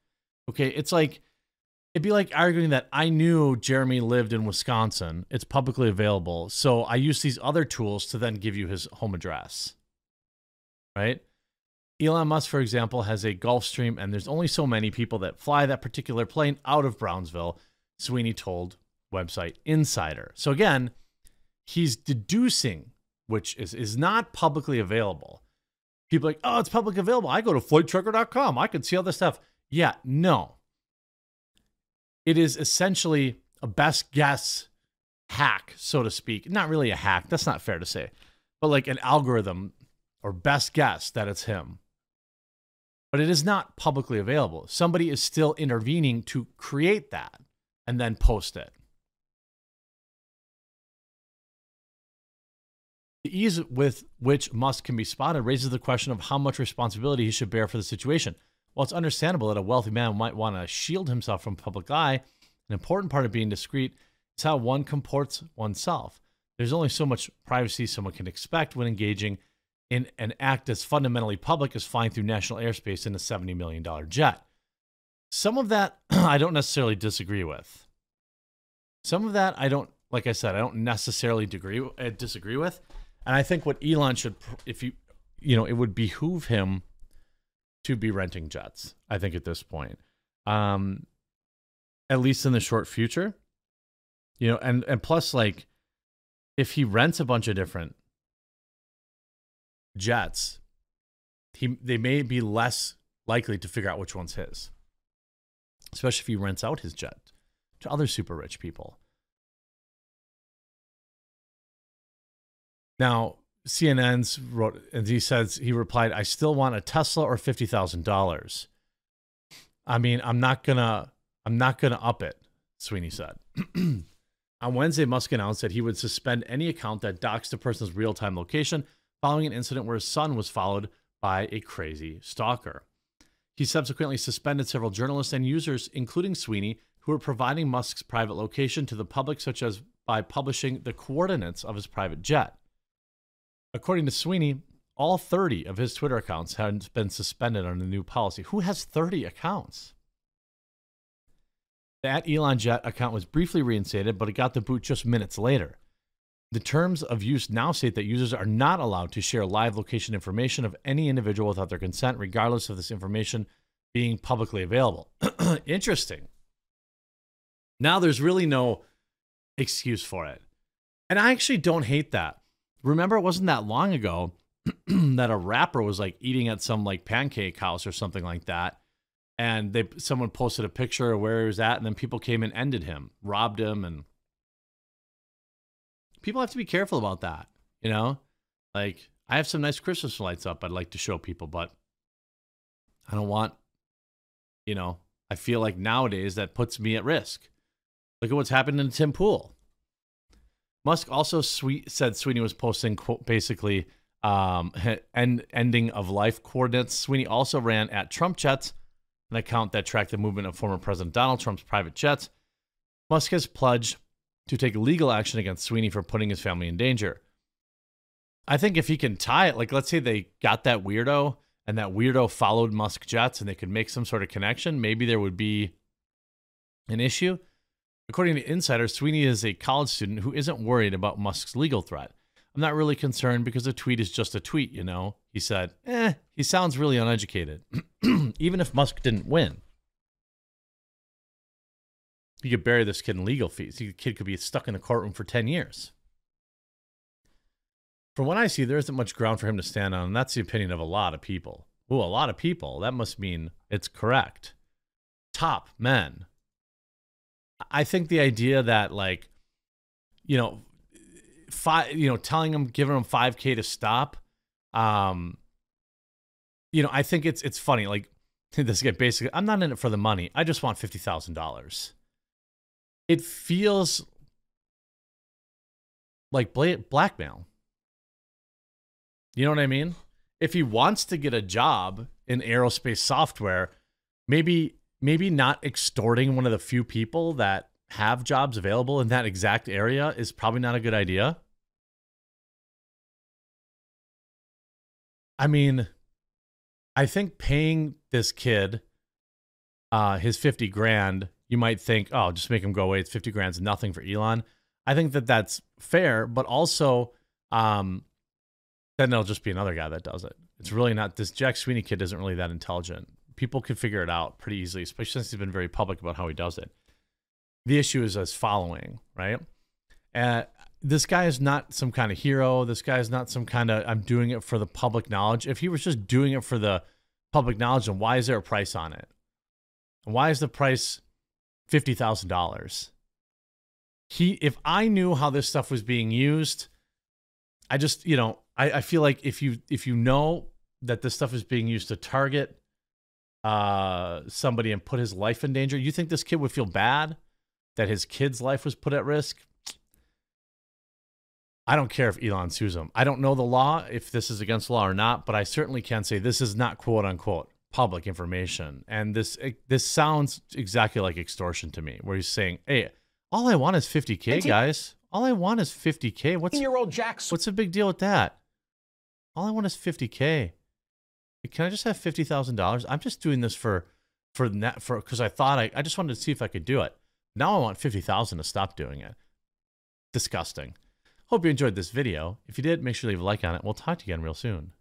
Okay. It's like It'd be like arguing that I knew Jeremy lived in Wisconsin. It's publicly available. So I use these other tools to then give you his home address. Right? Elon Musk, for example, has a Gulfstream, and there's only so many people that fly that particular plane out of Brownsville, Sweeney told website Insider. So again, he's deducing, which is, is not publicly available. People like, oh, it's public available. I go to flighttracker.com. I can see all this stuff. Yeah, no it is essentially a best guess hack, so to speak. Not really a hack, that's not fair to say, but like an algorithm or best guess that it's him. But it is not publicly available. Somebody is still intervening to create that and then post it. The ease with which Musk can be spotted raises the question of how much responsibility he should bear for the situation. While it's understandable that a wealthy man might want to shield himself from public eye, an important part of being discreet is how one comports oneself. There's only so much privacy someone can expect when engaging in an act as fundamentally public as flying through national airspace in a $70 million jet. Some of that I don't necessarily disagree with. Some of that I don't, like I said, I don't necessarily degree, uh, disagree with. And I think what Elon should, if you, you know, it would behoove him to be renting jets. I think at this point, um, at least in the short future, you know, and and plus like if he rents a bunch of different jets, he they may be less likely to figure out which one's his, especially if he rents out his jet to other super rich people. Now, CNN's wrote, and he says he replied, "I still want a Tesla or fifty thousand dollars." I mean, I'm not gonna, I'm not gonna up it. Sweeney said. On Wednesday, Musk announced that he would suspend any account that docks a person's real-time location following an incident where his son was followed by a crazy stalker. He subsequently suspended several journalists and users, including Sweeney, who were providing Musk's private location to the public, such as by publishing the coordinates of his private jet. According to Sweeney, all 30 of his Twitter accounts had been suspended under the new policy. Who has 30 accounts? That Elon Jet account was briefly reinstated, but it got the boot just minutes later. The terms of use now state that users are not allowed to share live location information of any individual without their consent, regardless of this information being publicly available. Interesting. Now there's really no excuse for it. And I actually don't hate that remember it wasn't that long ago that a rapper was like eating at some like pancake house or something like that and they someone posted a picture of where he was at and then people came and ended him robbed him and people have to be careful about that you know like i have some nice christmas lights up i'd like to show people but i don't want you know i feel like nowadays that puts me at risk look at what's happened in tim pool Musk also sweet, said Sweeney was posting quote, basically um, end, ending of life coordinates. Sweeney also ran at Trump Jets, an account that tracked the movement of former President Donald Trump's private jets. Musk has pledged to take legal action against Sweeney for putting his family in danger. I think if he can tie it, like let's say they got that weirdo and that weirdo followed Musk jets and they could make some sort of connection, maybe there would be an issue. According to Insider, Sweeney is a college student who isn't worried about Musk's legal threat. I'm not really concerned because a tweet is just a tweet, you know, he said. Eh, he sounds really uneducated. Even if Musk didn't win, he could bury this kid in legal fees. The kid could be stuck in the courtroom for 10 years. From what I see, there isn't much ground for him to stand on, and that's the opinion of a lot of people. Ooh, a lot of people. That must mean it's correct. Top men I think the idea that like, you know, five, you know, telling them, giving them five k to stop, um, you know, I think it's it's funny. Like this guy basically, I'm not in it for the money. I just want fifty thousand dollars. It feels like blackmail. You know what I mean? If he wants to get a job in aerospace software, maybe maybe not extorting one of the few people that have jobs available in that exact area is probably not a good idea. I mean, I think paying this kid uh, his 50 grand you might think, oh, just make him go away. It's 50 grand's nothing for Elon. I think that that's fair, but also, um, then there'll just be another guy that does it. It's really not this Jack Sweeney kid isn't really that intelligent. People can figure it out pretty easily, especially since he's been very public about how he does it. The issue is as following, right? This guy is not some kind of hero. This guy is not some kind of I'm doing it for the public knowledge. If he was just doing it for the public knowledge, then why is there a price on it? Why is the price fifty thousand dollars? He, if I knew how this stuff was being used, I just, you know, I, I feel like if you if you know that this stuff is being used to target uh somebody and put his life in danger, you think this kid would feel bad that his kid's life was put at risk? I don't care if Elon sues him. I don't know the law, if this is against law or not, but I certainly can say this is not quote unquote public information. And this this sounds exactly like extortion to me, where he's saying, "Hey, all I want is 50k, guys. All I want is 50k. What's year old Jack What's the big deal with that? All I want is 50k. Can I just have fifty thousand dollars? I'm just doing this for for net for because I thought I I just wanted to see if I could do it. Now I want fifty thousand to stop doing it. Disgusting. Hope you enjoyed this video. If you did, make sure to leave a like on it. We'll talk to you again real soon.